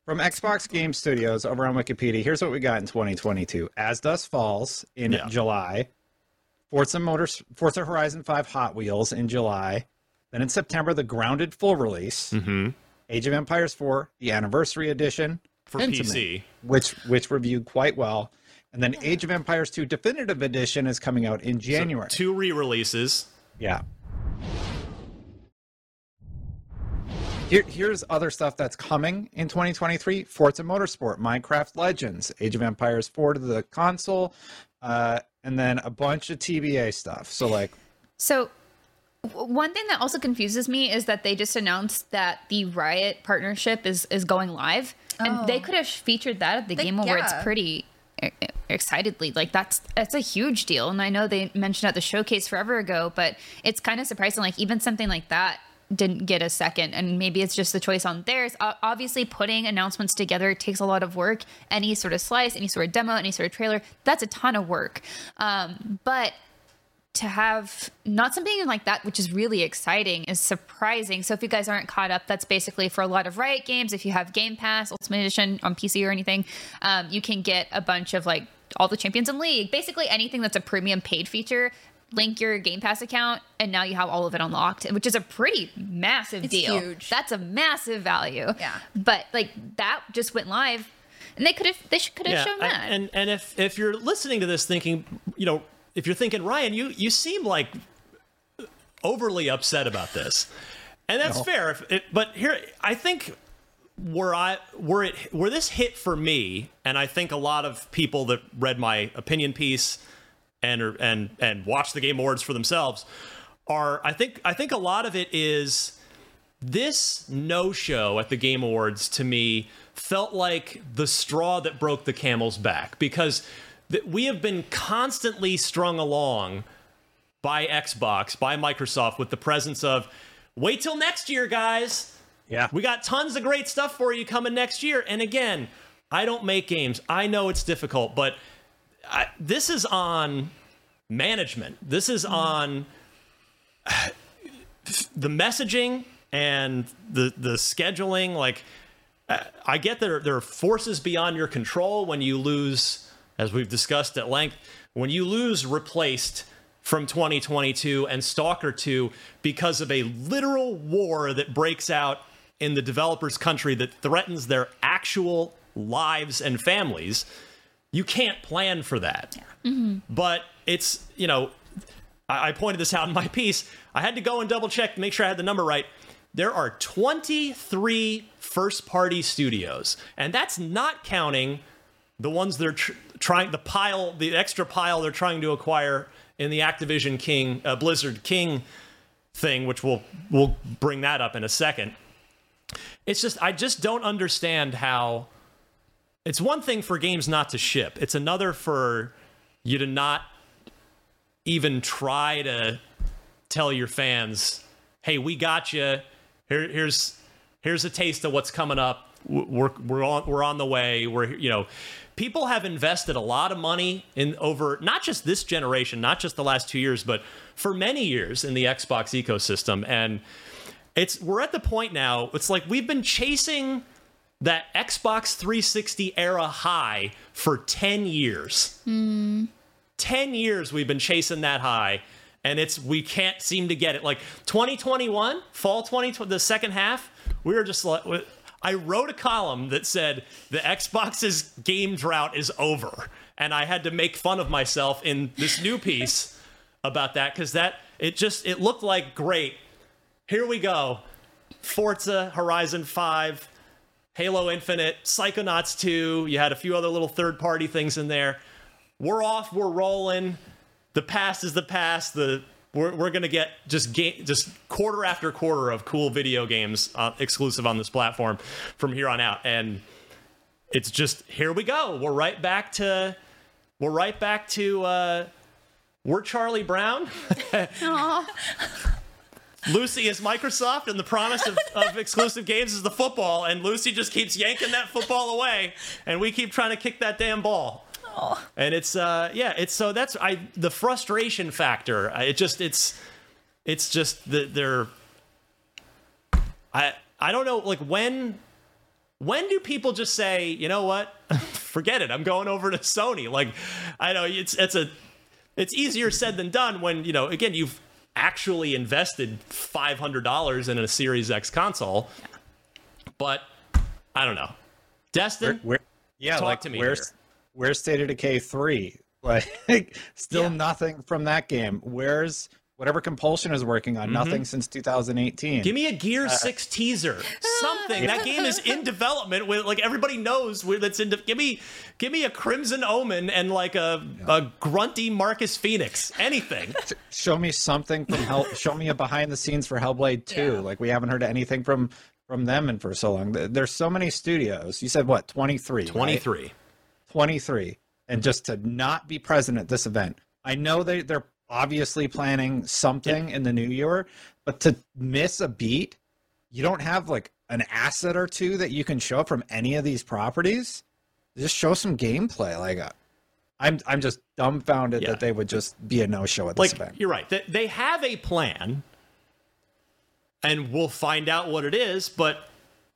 From Xbox Game Studios over on Wikipedia, here's what we got in 2022. As Dusk Falls in Yeah. July, Forza Motors, Forza Horizon 5 Hot Wheels in July. Then in September, the Grounded full release. Mm-hmm. Age of Empires 4, the Anniversary Edition For PC. which which reviewed quite well. And then Age of Empires 2 Definitive Edition is coming out in January. So two re-releases. Yeah. Here, here's other stuff that's coming in 2023 Forza Motorsport, Minecraft Legends, Age of Empires 4 to the console, uh, and then a bunch of TBA stuff. So, like, So w- one thing that also confuses me is that they just announced that the Riot partnership is is going live, and they Oh. could have featured that at the They- Game Awards yeah. pretty excitedly. Like that's that's a huge deal, and I know they mentioned at the showcase forever ago, but it's kind of surprising. Like even something like that didn't get a second and maybe it's just the choice on theirs obviously putting announcements together takes a lot of work any sort of slice any sort of demo any sort of trailer that's a ton of work um, but to have not something like that, which is really exciting, is surprising. So if you guys aren't caught up, that's basically for a lot of Riot games. If you have Game Pass, Ultimate Edition on PC or anything, um, you can get a bunch of like all the champions in League, basically anything that's a premium paid feature. Link your Game Pass account, and now you have all of it unlocked, which is a pretty massive It's deal. huge. That's a massive value. Yeah. But like that just went live, and they could have they could have shown I- that. And and if if you're listening to this thinking, you know, if you're thinking Ryan, you you seem like overly upset about this, and that's No. fair. If it, but here, I think where I where it where this hit for me, and I think a lot of people that read my opinion piece and and and watch the Game Awards for themselves are I think I think a lot of it is this no show at the Game Awards to me felt like the straw that broke the camel's back because th- we have been constantly strung along by Xbox, by Microsoft with the presence of wait till next year, guys. Yeah. We got tons of great stuff for you coming next year. And again, I don't make games. I know it's difficult, but I, this is on management. This is on the messaging and the the scheduling like uh, I get there there are forces beyond your control when you lose as we've discussed at length when you lose replaced from 2022 and Stalker 2 because of a literal war that breaks out in the developer's country that threatens their actual lives and families you can't plan for that but it's you know I, I pointed this out in my piece. I had to go and double check to make sure I had the number right. There are 23 first party studios, and that's not counting the ones that are tr- trying the pile, the extra pile they're trying to acquire in the Activision King, uh, Blizzard King thing, which we'll we'll bring that up in a second. It's just I just don't understand how it's one thing for games not to ship. It's another for you to not even try to tell your fans, "Hey, we got you. Here, here's here's a taste of what's coming up. We're we're on we're on the way. We're you know." People have invested a lot of money in over not just this generation, not just the last two years, but for many years in the Xbox ecosystem. And it's we're at the point now. It's like we've been chasing that Xbox 360 era high for 10 years. Hmm. 10 years we've been chasing that high and it's we can't seem to get it like 2021 fall 2020 the second half we were just like i wrote a column that said the xbox's game drought is over and i had to make fun of myself in this new piece *laughs* about that because that it just it looked like great here we go forza horizon 5 halo infinite psychonauts 2 you had a few other little third party things in there we're off, we're rolling. The past is the past. The we're, we're gonna get just game, just quarter after quarter of cool video games uh, exclusive on this platform from here on out, and it's just here we go. We're right back to we're right back to uh, we're Charlie Brown. *laughs* Lucy is Microsoft, and the promise of, of *laughs* exclusive games is the football, and Lucy just keeps yanking that football away, and we keep trying to kick that damn ball. Oh. And it's uh yeah, it's so that's I the frustration factor. It just it's it's just that they're I I don't know like when when do people just say, you know what? *laughs* Forget it. I'm going over to Sony. Like I know it's it's a it's easier said than done when, you know, again, you've actually invested $500 in a Series X console. But I don't know. Destin, Where, yeah, talk like to me where's here. where's State of Decay three? *laughs* Like still nothing from that game. Where's whatever Compulsion is working on? Mhm. Nothing since 2018. Give me a Gear Uh, 6 teaser. *laughs* Something. that game is in development with like everybody knows where that's in de- give me give me a Crimson Omen and like a a grunty Marcus Fenix. Anything. *laughs* Show me something from Hell. *laughs* show me a behind the scenes for Hellblade two. Like we haven't heard anything from from them in for so long. There's so many studios. You said what? 23. 23. 23. And just to not be present at this event. I know they they're obviously planning something in the new year, but to miss a beat, you don't have like an asset or two that you can show from any of these properties. Just show some gameplay. Like, uh, I'm I'm just dumbfounded Yeah. that they would just be a no show at this like event. you're right. They, have a plan, and we'll find out what it is. But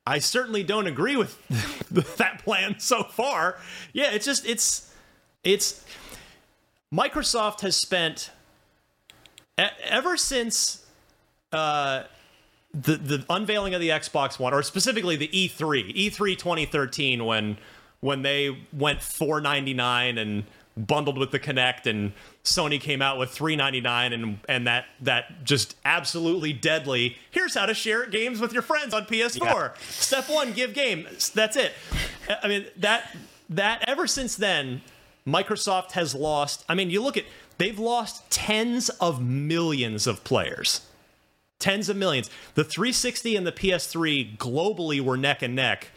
I certainly don't agree with *laughs* that plan so far. Yeah, it's just it's it's Microsoft has spent ever since uh, the the unveiling of the Xbox One, or specifically the E E3, E3 2013, when when they went 499 and bundled with the Kinect, and Sony came out with 399, and and that that just absolutely deadly. Here's how to share games with your friends on PS4. Step one, give game. That's it. I mean that that ever since then, Microsoft has lost. I mean, you look at they've lost tens of millions of players tens of millions. The 360 and the PS3 globally were neck and neck.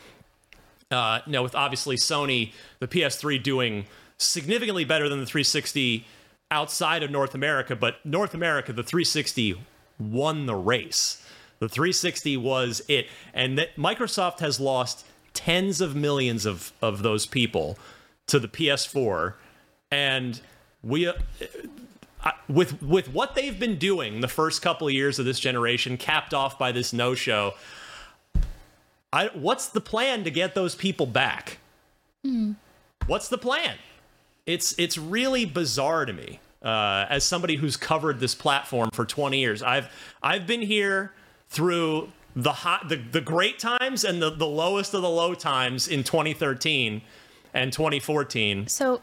Uh, now, with obviously Sony, the PS3 doing significantly better than the 360 outside of North America, but North America, the 360 won the race. The 360 was it, and that Microsoft has lost tens of millions of of those people to the PS4, and we. Uh, I- with with what they've been doing the first couple of years of this generation, capped off by this no show. I, what's the plan to get those people back? What's the plan? It's it's really bizarre to me. Uh, as somebody who's covered this platform for 20 years, I've I've been here through the hot the, the great times and the, the lowest of the low times in 2013 and 2014. So,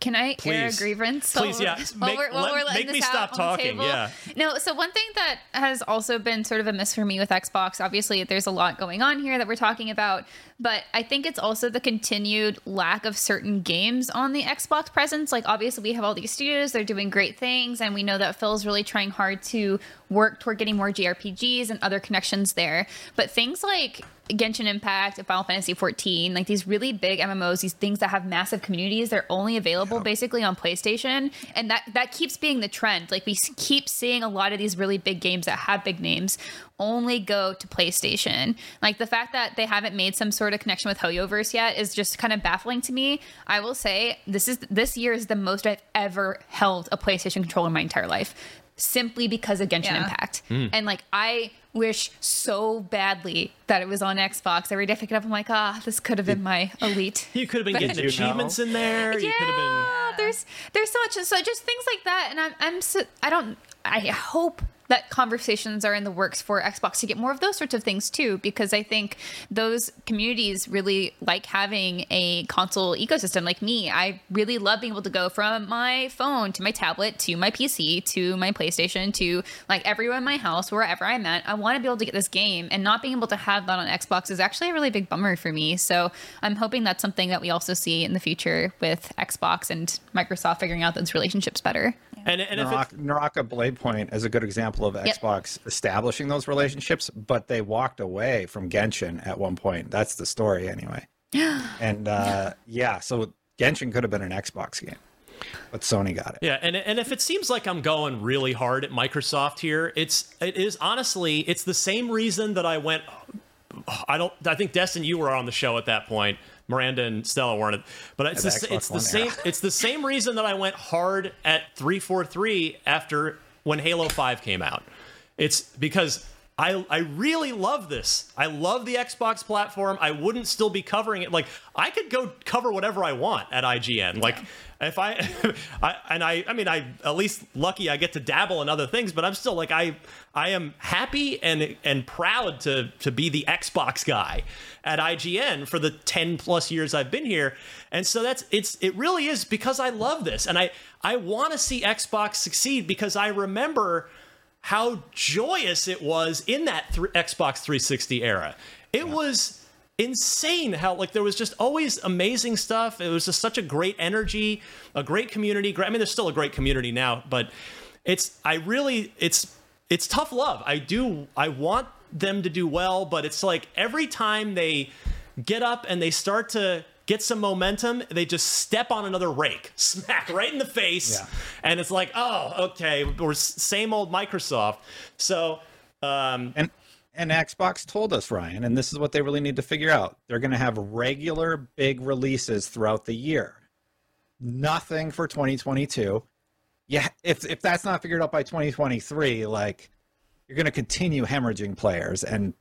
can I air a grievance? Please, while yeah. we're- while Make- we're- while let- we're letting make me this stop out on the talking, table? yeah. No, so one thing that has also been sort of a miss for me with Xbox, obviously, there's a lot going on here that we're talking about, but I think it's also the continued lack of certain games on the Xbox presence. Like, obviously, we have all these studios, they're doing great things, and we know that Phil's really trying hard to work toward getting more JRPGs and other connections there. But things like Genshin Impact, Final Fantasy 14, like these really big MMOs, these things that have massive communities, they're only available basically on PlayStation, and that that keeps being the trend. Like we keep seeing a lot of these really big games that have big names only go to PlayStation. Like the fact that they haven't made some sort of connection with HoYoverse yet is just kind of baffling to me. I will say this is this year is the most I've ever held a PlayStation controller in my entire life. Simply because of Genshin Yeah. Impact. Mm. And like I wish so badly that it was on Xbox. Every day I pick it up, I'm like, ah, this could have been my elite. You could have been But- getting achievements in there. You could have been. yeah, there's there's so much, so just things like that, and I'm I'm so, I don't I hope that conversations are in the works for Xbox to get more of those sorts of things too, because I think those communities really like having a console ecosystem. Like me, I really love being able to go from my phone to my tablet to my PC to my PlayStation to like everywhere in my house, wherever I'm at. I want to be able to get this game, and not being able to have that on Xbox is actually a really big bummer for me. So I'm hoping that's something that we also see in the future with Xbox and Microsoft figuring out those relationships better. And, and if Naraka, Naraka Blade Point is a good example of Yep. Xbox establishing those relationships, but they walked away from Genshin at one point. That's the story, anyway. Yeah. *gasps* And uh, yeah, so Genshin could have been an Xbox game, but Sony got it. Yeah, and and if it seems like I'm going really hard at Microsoft here, it's it is honestly it's the same reason that I went. I don't. I think Destin, you were on the show at that point. Miranda and Stella weren't, it. but it's the, the it's the same. era. It's the same reason that I went hard at three four three after when Halo Five came out. It's because I I really love this. I love the Xbox platform. I wouldn't still be covering it. Like I could go cover whatever I want at IGN. Like if I, *laughs* I and I I mean I at least lucky I get to dabble in other things, but I'm still like I I am happy and and proud to to be the Xbox guy at IGN for the 10 plus years I've been here. And so that's it's it really is because I love this and I I want to see Xbox succeed because I remember how joyous it was in that th- Xbox 360 era. It was insane how like there was just always amazing stuff. It was just such a great energy, a great community. I mean, there's still a great community now, but it's I really it's it's tough love. I do I want them to do well, but it's like every time they get up and they start to get some momentum, they just step on another rake, *laughs* smack right in the face, Yeah. and it's like, oh, okay, we're same old Microsoft. So, um, and and Xbox told us, Ryan, and this is what they really need to figure out. They're going to have regular big releases throughout the year. Nothing for 2022. Yeah, if if that's not figured out by 2023, like you're going to continue hemorrhaging players and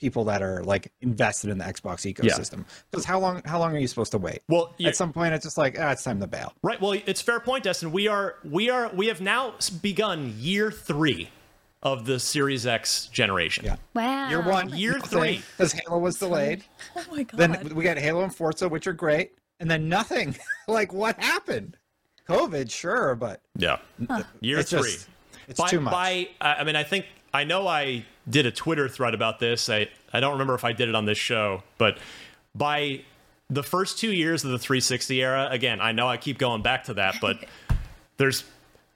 people that are like invested in the Xbox ecosystem. Because how long how long are you supposed to wait? Well, at some point it's just like ah, it's time to bail. Right. Well, it's fair point, Destin. We are we are we have now begun year three of the Series X generation. Yeah. Wow. Year one, Year three. because Halo was delayed. Oh my god. Then we got Halo and Forza, which are great, and then nothing. *laughs* like what happened? COVID, sure, but Yeah. Year It's three. just- it's by, too much. By, I I mean, I think I know I did a Twitter thread about this. I I don't remember if I did it on this show, but by the first two years of the 360 era, again, I know I keep going back to that, but *laughs* there's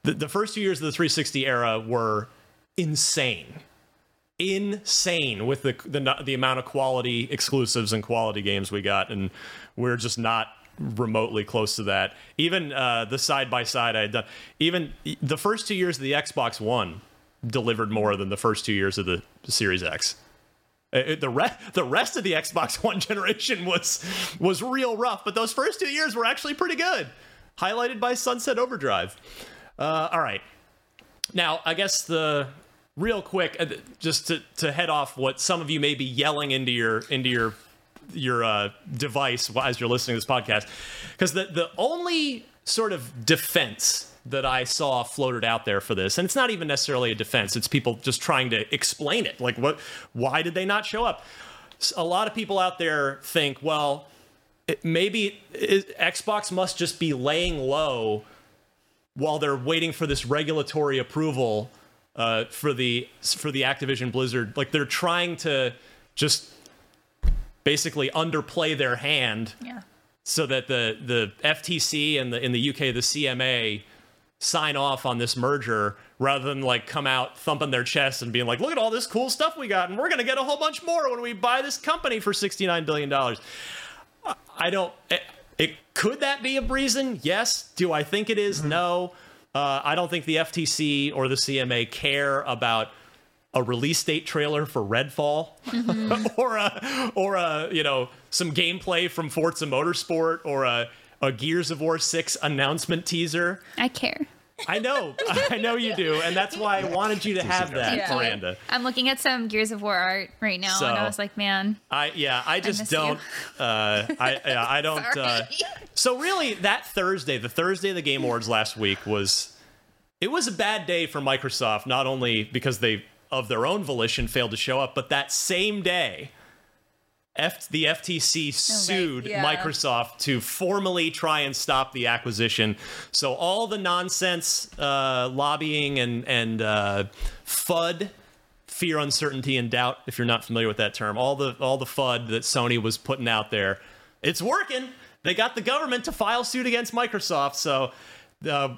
the, the first two years of the 360 era were insane. Insane with the, the the amount of quality exclusives and quality games we got, and we're just not remotely close to that. Even uh, the side by side I had done, even the first two years of the Xbox One delivered more than the first two years of the Series X. Uh, it- the rest the rest of the Xbox *laughs* One generation was was real rough, but those first two years were actually pretty good, highlighted by Sunset Overdrive. Uh, all right, now I guess the real quick, uh, just to, to head off what some of you may be yelling into your into your your uh, device as you're listening to this podcast, because the the only sort of defense that I saw floated out there for this, and it's not even necessarily a defense; it's people just trying to explain it. Like, what? Why did they not show up? A lot of people out there think, well, it, maybe it, Xbox must just be laying low while they're waiting for this regulatory approval uh, for the for the Activision Blizzard. Like they're trying to just basically underplay their hand Yeah. so that the the FTC and the in the UK the CMA sign off on this merger rather than like come out thumping their chest and being like look at all this cool stuff we got and we're going to get a whole bunch more when we buy this company for 69 billion dollars. I don't it, it could that be a reason? Yes. Do I think it is? Mm-hmm. No. Uh, I don't think the FTC or the CMA care about a release date trailer for Redfall mm-hmm. *laughs* or a or a you know some gameplay from Forza Motorsport or a a Gears of War 6 announcement teaser. I care. I know. *laughs* I know you do and that's why I wanted you to have that, Thank you. Miranda. I'm looking at some Gears of War art right now, and I was like, man, I yeah, I just miss you. don't. Uh, I yeah, I don't. Uh, *laughs* so really, that Thursday, the Thursday of the Game Awards last week was, it was a bad day for Microsoft. Not only because they of their own volition failed to show up, but that same day, F, the FTC sued yeah. Microsoft to formally try and stop the acquisition. So all the nonsense uh, lobbying and and uh, FUD fear, uncertainty, and doubt. If you're not familiar with that term, all the all the FUD that Sony was putting out there, it's working. They got the government to file suit against Microsoft. So, uh,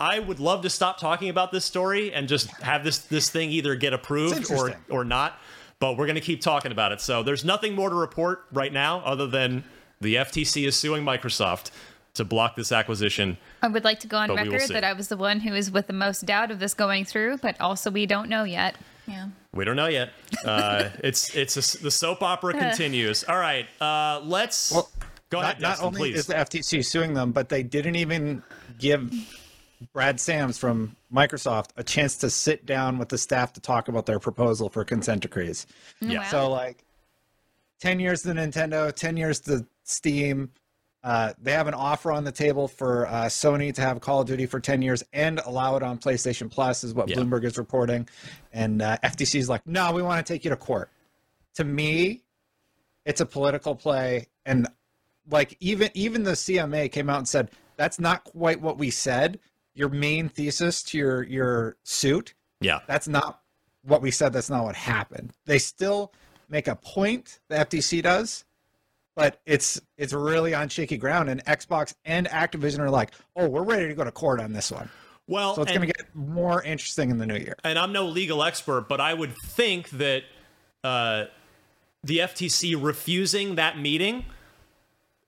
I would love to stop talking about this story and just have this this thing either get approved or or not. But we're going to keep talking about it. So there's nothing more to report right now other than the FTC is suing Microsoft to block this acquisition. I would like to go on But record that I was the one who is with the most doubt of this going through, but also we don't know yet. Yeah. We don't know yet. Uh, *laughs* it's it's a, the soap opera continues. All right, uh, let's go ahead. not, not Destin, only please. is the FTC suing them, but they didn't even give Brad Smith from Microsoft a chance to sit down with the staff to talk about their proposal for consent decrees. Yeah. Wow. So like, ten years to Nintendo, ten years to Steam. Uh, they have an offer on the table for uh, Sony to have Call of Duty for 10 years and allow it on PlayStation Plus, is what Yeah. Bloomberg is reporting. And uh, FTC is like, no, we want to take you to court. To me, it's a political play. And like even even the CMA came out and said that's not quite what we said. Your main thesis to your your suit, yeah, that's not what we said. That's not what happened. They still make a point. The FTC does, but it's it's really on shaky ground. And Xbox and Activision are like, oh, we're ready to go to court on this one. Well, so it's going to get more interesting in the new year. and I'm no legal expert, but I would think that uh, the FTC refusing that meeting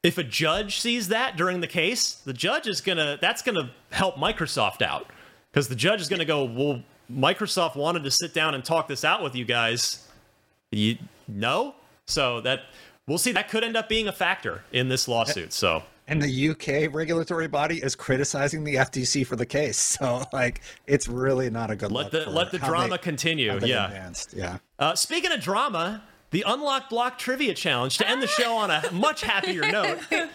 if a judge sees that during the case, the judge is gonna that's gonna help Microsoft out because the judge is gonna go, well, Microsoft wanted to sit down and talk this out with you guys. You no, so that we'll see. That could end up being a factor in this lawsuit. So And the UK regulatory body is criticizing the FTC for the case. *laughs* So, like, it's really not a good let look the for let the drama they- continue. Yeah. advanced. Yeah. Uh, speaking of drama, the Unlock Block Trivia Challenge to end the show on a much happier note. *laughs*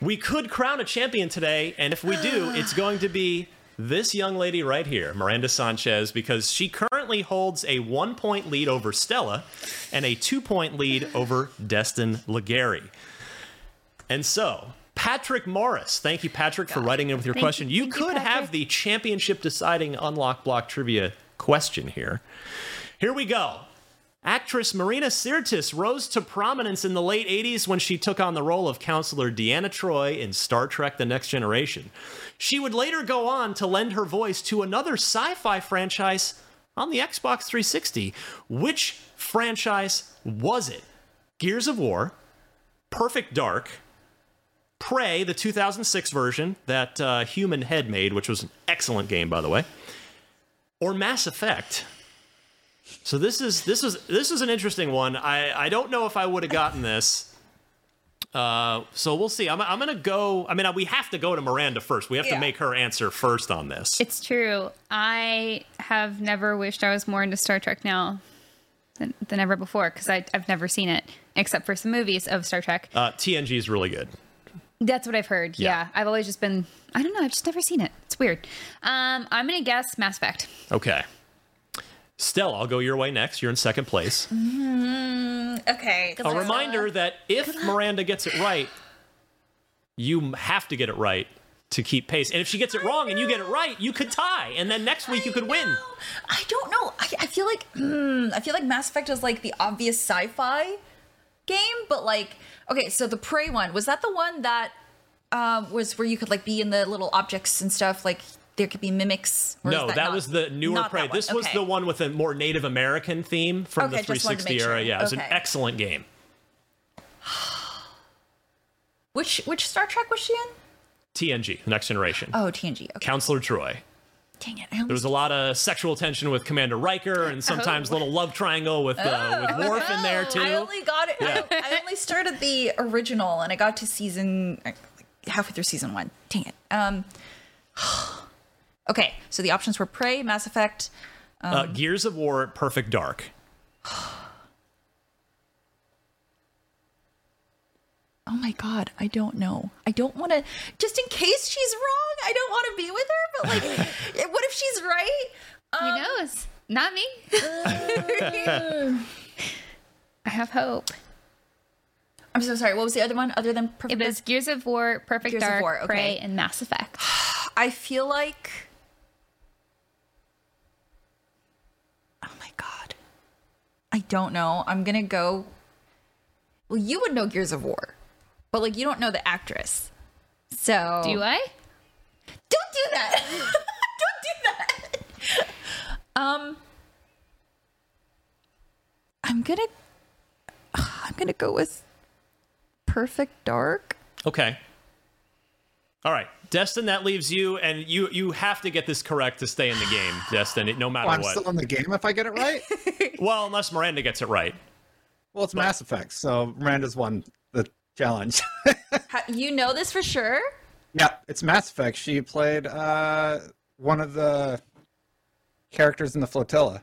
We could crown a champion today, and if we do, it's going to be this young lady right here, Miranda Sanchez, because she currently holds a one point lead over Stella and a two point lead over Destin Legarie. And so, Patrick Morris, thank you, Patrick, for writing in with your Thank question. you- You, thank you, could have the championship deciding unlock block trivia question here. Here we go. Actress Marina Sirtis rose to prominence in the late 80s when she took on the role of counselor Deanna Troi in Star Trek The Next Generation. She would later go on to lend her voice to another sci fi franchise on the Xbox 360. Which franchise was it? Gears of War, Perfect Dark, Prey, the 2006 version that uh, Human Head made, which was an excellent game, by the way, or Mass Effect. So this is this is this is an interesting one. I I don't know if I would have gotten this. Uh, so we'll see. I'm I'm gonna go. I mean, we have to go to Miranda first. We have Yeah. to make her answer first on this. It's true. I have never wished I was more into Star Trek now than, than ever before because I've never seen it except for some movies of Star Trek. Uh, TNG is really good. That's what I've heard. Yeah. Yeah. I've always just been, I don't know, I've just never seen it. It's weird. Um, I'm going to guess Mass Effect. Okay. Stella, I'll go your way next. You're in second place. Mm, okay. A reminder that if Miranda gets it right, you have to get it right to keep pace. And if she gets it wrong and you get it right, you could tie, and then next week you could win. I don't know. I, I feel like mm, I feel like Mass Effect is like the obvious sci-fi game, but like okay, so the Prey one was that the one that um, was where you could like be in the little objects and stuff, like there could be mimics. No, that, not- was the newer Prey. that? This was the one with a more Native American theme from Okay, the just wanted to 360 make era. sure. Yeah, it was Okay. an excellent game. *sighs* Which which Star Trek was she in? TNG, Next Generation. Oh, TNG. Okay. Counselor Troy. Dang it. There was a lot of sexual tension with Commander Riker, and sometimes a little love triangle with uh, with Worf in there too. Oh. I only got it. Yeah. I, I only started the original, and I got to season like, halfway through season one. Dang it. Um. *sighs* Okay, so the options were Prey, Mass Effect. Um, uh, Gears of War, Perfect Dark. *sighs* oh my god, I don't know. I don't want to. Just in case she's wrong, I don't want to be with her. But like, *laughs* what if she's right? Um, Who knows? Not me. *laughs* I have hope. I'm so sorry. What was the other one other than Perfect It was Gears of War, Perfect Gears of Dark, War, okay. Prey, and Mass Effect. *sighs* I feel like. Oh my god. I don't know. I'm gonna go. Well, you would know Gears of War, but like you don't know the actress. So Do I? Don't do that. *laughs* don't do that. Um, I'm gonna. *sighs* I'm gonna go with Perfect Dark. Okay. All right, Destin. That leaves you, and you you have to get this correct to stay in the game, *sighs* Destin. No matter Oh, I'm what. still in the game if I get it right. *laughs* well, unless Miranda gets it right. well, it's Mass Effect, so Miranda's won the challenge. *laughs* *laughs* Ha- You know this for sure. yeah, it's Mass Effect. She played uh, one of the characters in the flotilla.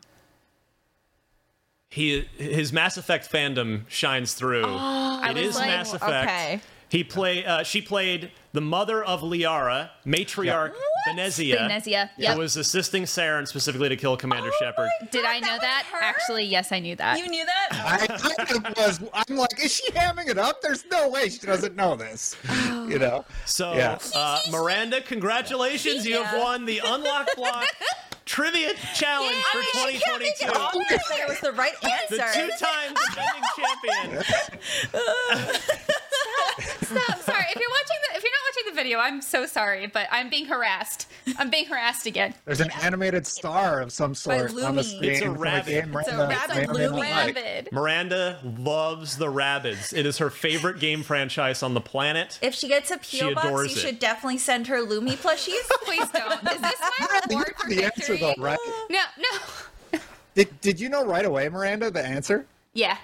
He his Mass Effect fandom shines through. Oh, *gasps* I was is like, Mass Effect. okay. He play uh, she played the mother of Liara, matriarch Benezia. Benezia, Who was assisting Saren specifically to kill Commander Shepard. Did I know that? Actually, yes, I knew that. You knew that? *laughs* I kind of was. I'm like, is she hamming it up? There's no way she doesn't know this. You know. *sighs* So, Yeah. uh, Miranda, congratulations! You have won the Unlock Block *laughs* Trivia Challenge for I mean, she can't make 2022. it obvious it was the right answer. The two-time defending champion. *laughs* Stop. Sorry. If you're watching the, if you're not watching the video. I'm so sorry, but I'm being harassed. I'm being harassed again. There's an animated star of some sort on the Lumi. screen. It's a rabbit. game It's a rabbit. may or may not like. Rabbit. Miranda loves the Rabbids. It is her favorite game franchise on the planet. If she gets a She PO box, adores you it. should definitely send her Lumi plushies. *laughs* Please don't. Is this my *laughs* reward for The answer, though, right? No, no. Did, did you know right away, Miranda, the answer? Yeah.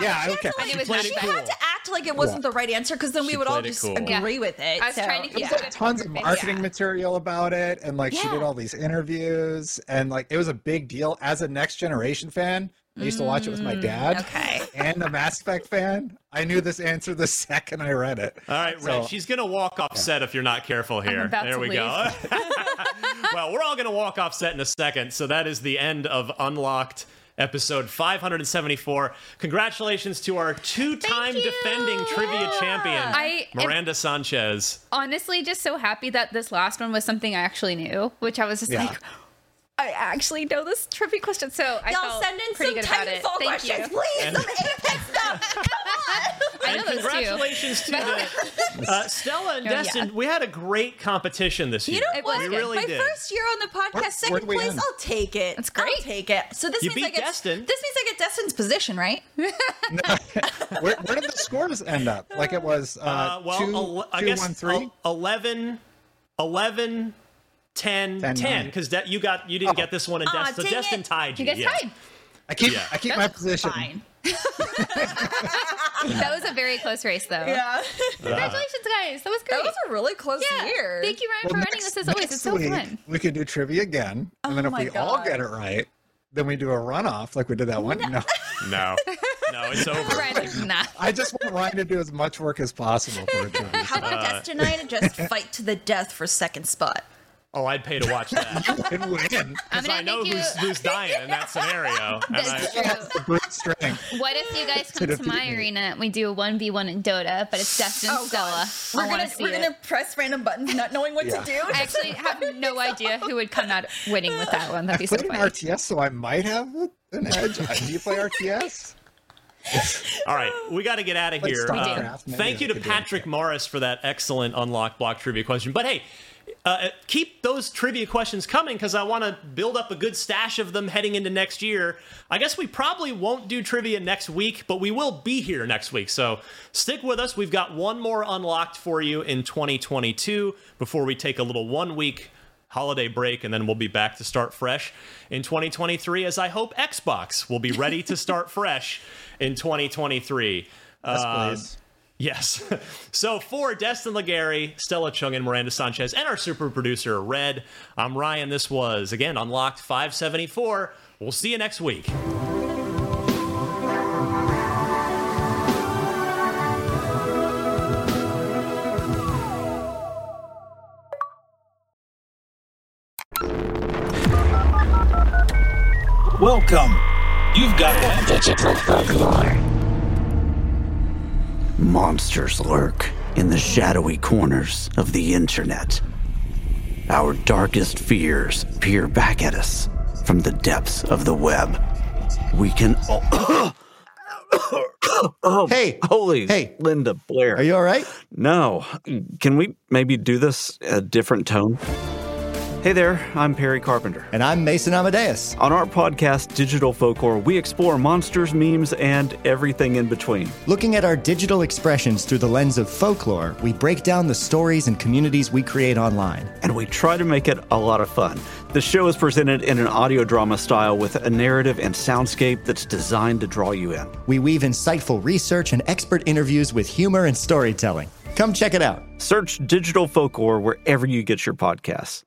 Yeah, okay. I knew it was She not had to act like it wasn't Yeah. the right answer because then we would all just cool. agree with it. I was so, trying to keep yeah. it at tons of poker face. marketing material about it and like she did all these interviews and like it was a big deal as a next generation fan i used to watch it with my dad Mm, okay. and a mass effect fan i knew this answer the *laughs* second i read it All right, Red, So- she's going to walk off set if you're not careful here. There to we go. *laughs* well, we're all going to walk off set in a second. So that is the end of Unlocked episode 574. Congratulations to our two time defending trivia champion, I am- Miranda Sanchez. Honestly, just so happy that this last one was something I actually knew, which I was just Yeah. like, I actually know this trivia question. So I Y'all felt send in pretty some good about it. Titanfall Thank questions, you. please. And- Some Apex stuff. Come on. *laughs* I know and those too. congratulations to the *laughs* uh, Stella and Oh, yeah. Destin. We had a great competition this year. You know It what? we really My did. first year on the podcast, where second did we place. end? I'll take it. That's great. I'll take it. So this You means I beat get Destin. this means I get Destin's position, right? *laughs* where, where did the scores end up like it was uh, Uh, well, two, el- I two, guess one, three? el- 11, 11, 10, 10, 10, because de- you got you didn't get oh. this one, and Aw, Destin, so Destin it. tied you. You guys yeah. tied. i keep Yeah. i keep my position Fine. *laughs* That was a very close race, though. Yeah. Congratulations, guys. That was great. That was a really close yeah. year. Thank you, Ryan, Well, for running this as always. next It's so week, fun. we could do trivia again and then Oh if we my all get it right then we do a runoff like we did that one no No, no, *laughs* it's over. Ryan's like, nah. i just want ryan to do as much work as possible for a *laughs* trivia How about uh, Destin and I to just fight to the death for second spot? Oh, I'd pay to watch *laughs* that and win because gonna I know make you- who's who's *laughs* dying in that scenario. That's true. the brute strength What if you guys To come to my arena and we do a 1v1 in Dota, but it's Destin Oh, Stella? God. We're gonna see we're gonna press random buttons, not knowing what Yeah. to do. I actually have *laughs* no idea who would come out winning with that one. That'd be I so played in funny. RTS, so I might have an edge. Do you play RTS? all right, we got to get out of Like here. StarCraft, thank you to Patrick Morris for that excellent unlock block trivia question. But hey. Uh, keep those trivia questions coming because I want to build up a good stash of them heading into next year. I guess we probably won't do trivia next week, but we will be here next week. So stick with us. We've got one more unlocked for you in 2022 before we take a little one week holiday break and then we'll be back to start fresh in 2023 as I hope Xbox will be ready to start *laughs* fresh in 2023. Yes, Um, please. Yes. *laughs* so for Destin Legarie, Stella Chung, and Miranda Sanchez, and our super producer, Red, I'm Ryan. This was, again, Unlocked 574. We'll see you next week. Welcome. You've got digital folklore. Monsters lurk in the shadowy corners of the internet. Our darkest fears peer back at us from the depths of the web. We can. *coughs* oh, Hey. holy, Hey. Linda Blair. Are you all right? No. Can we maybe do this a different tone? Hey there, I'm Perry Carpenter. And I'm Mason Amadeus. On our podcast, Digital Folklore, we explore monsters, memes, and everything in between. Looking at our digital expressions through the lens of folklore, we break down the stories and communities we create online. and we try to make it a lot of fun. The show is presented in an audio drama style with a narrative and soundscape that's designed to draw you in. We weave insightful research and expert interviews with humor and storytelling. Come check it out. Search Digital Folklore wherever you get your podcasts.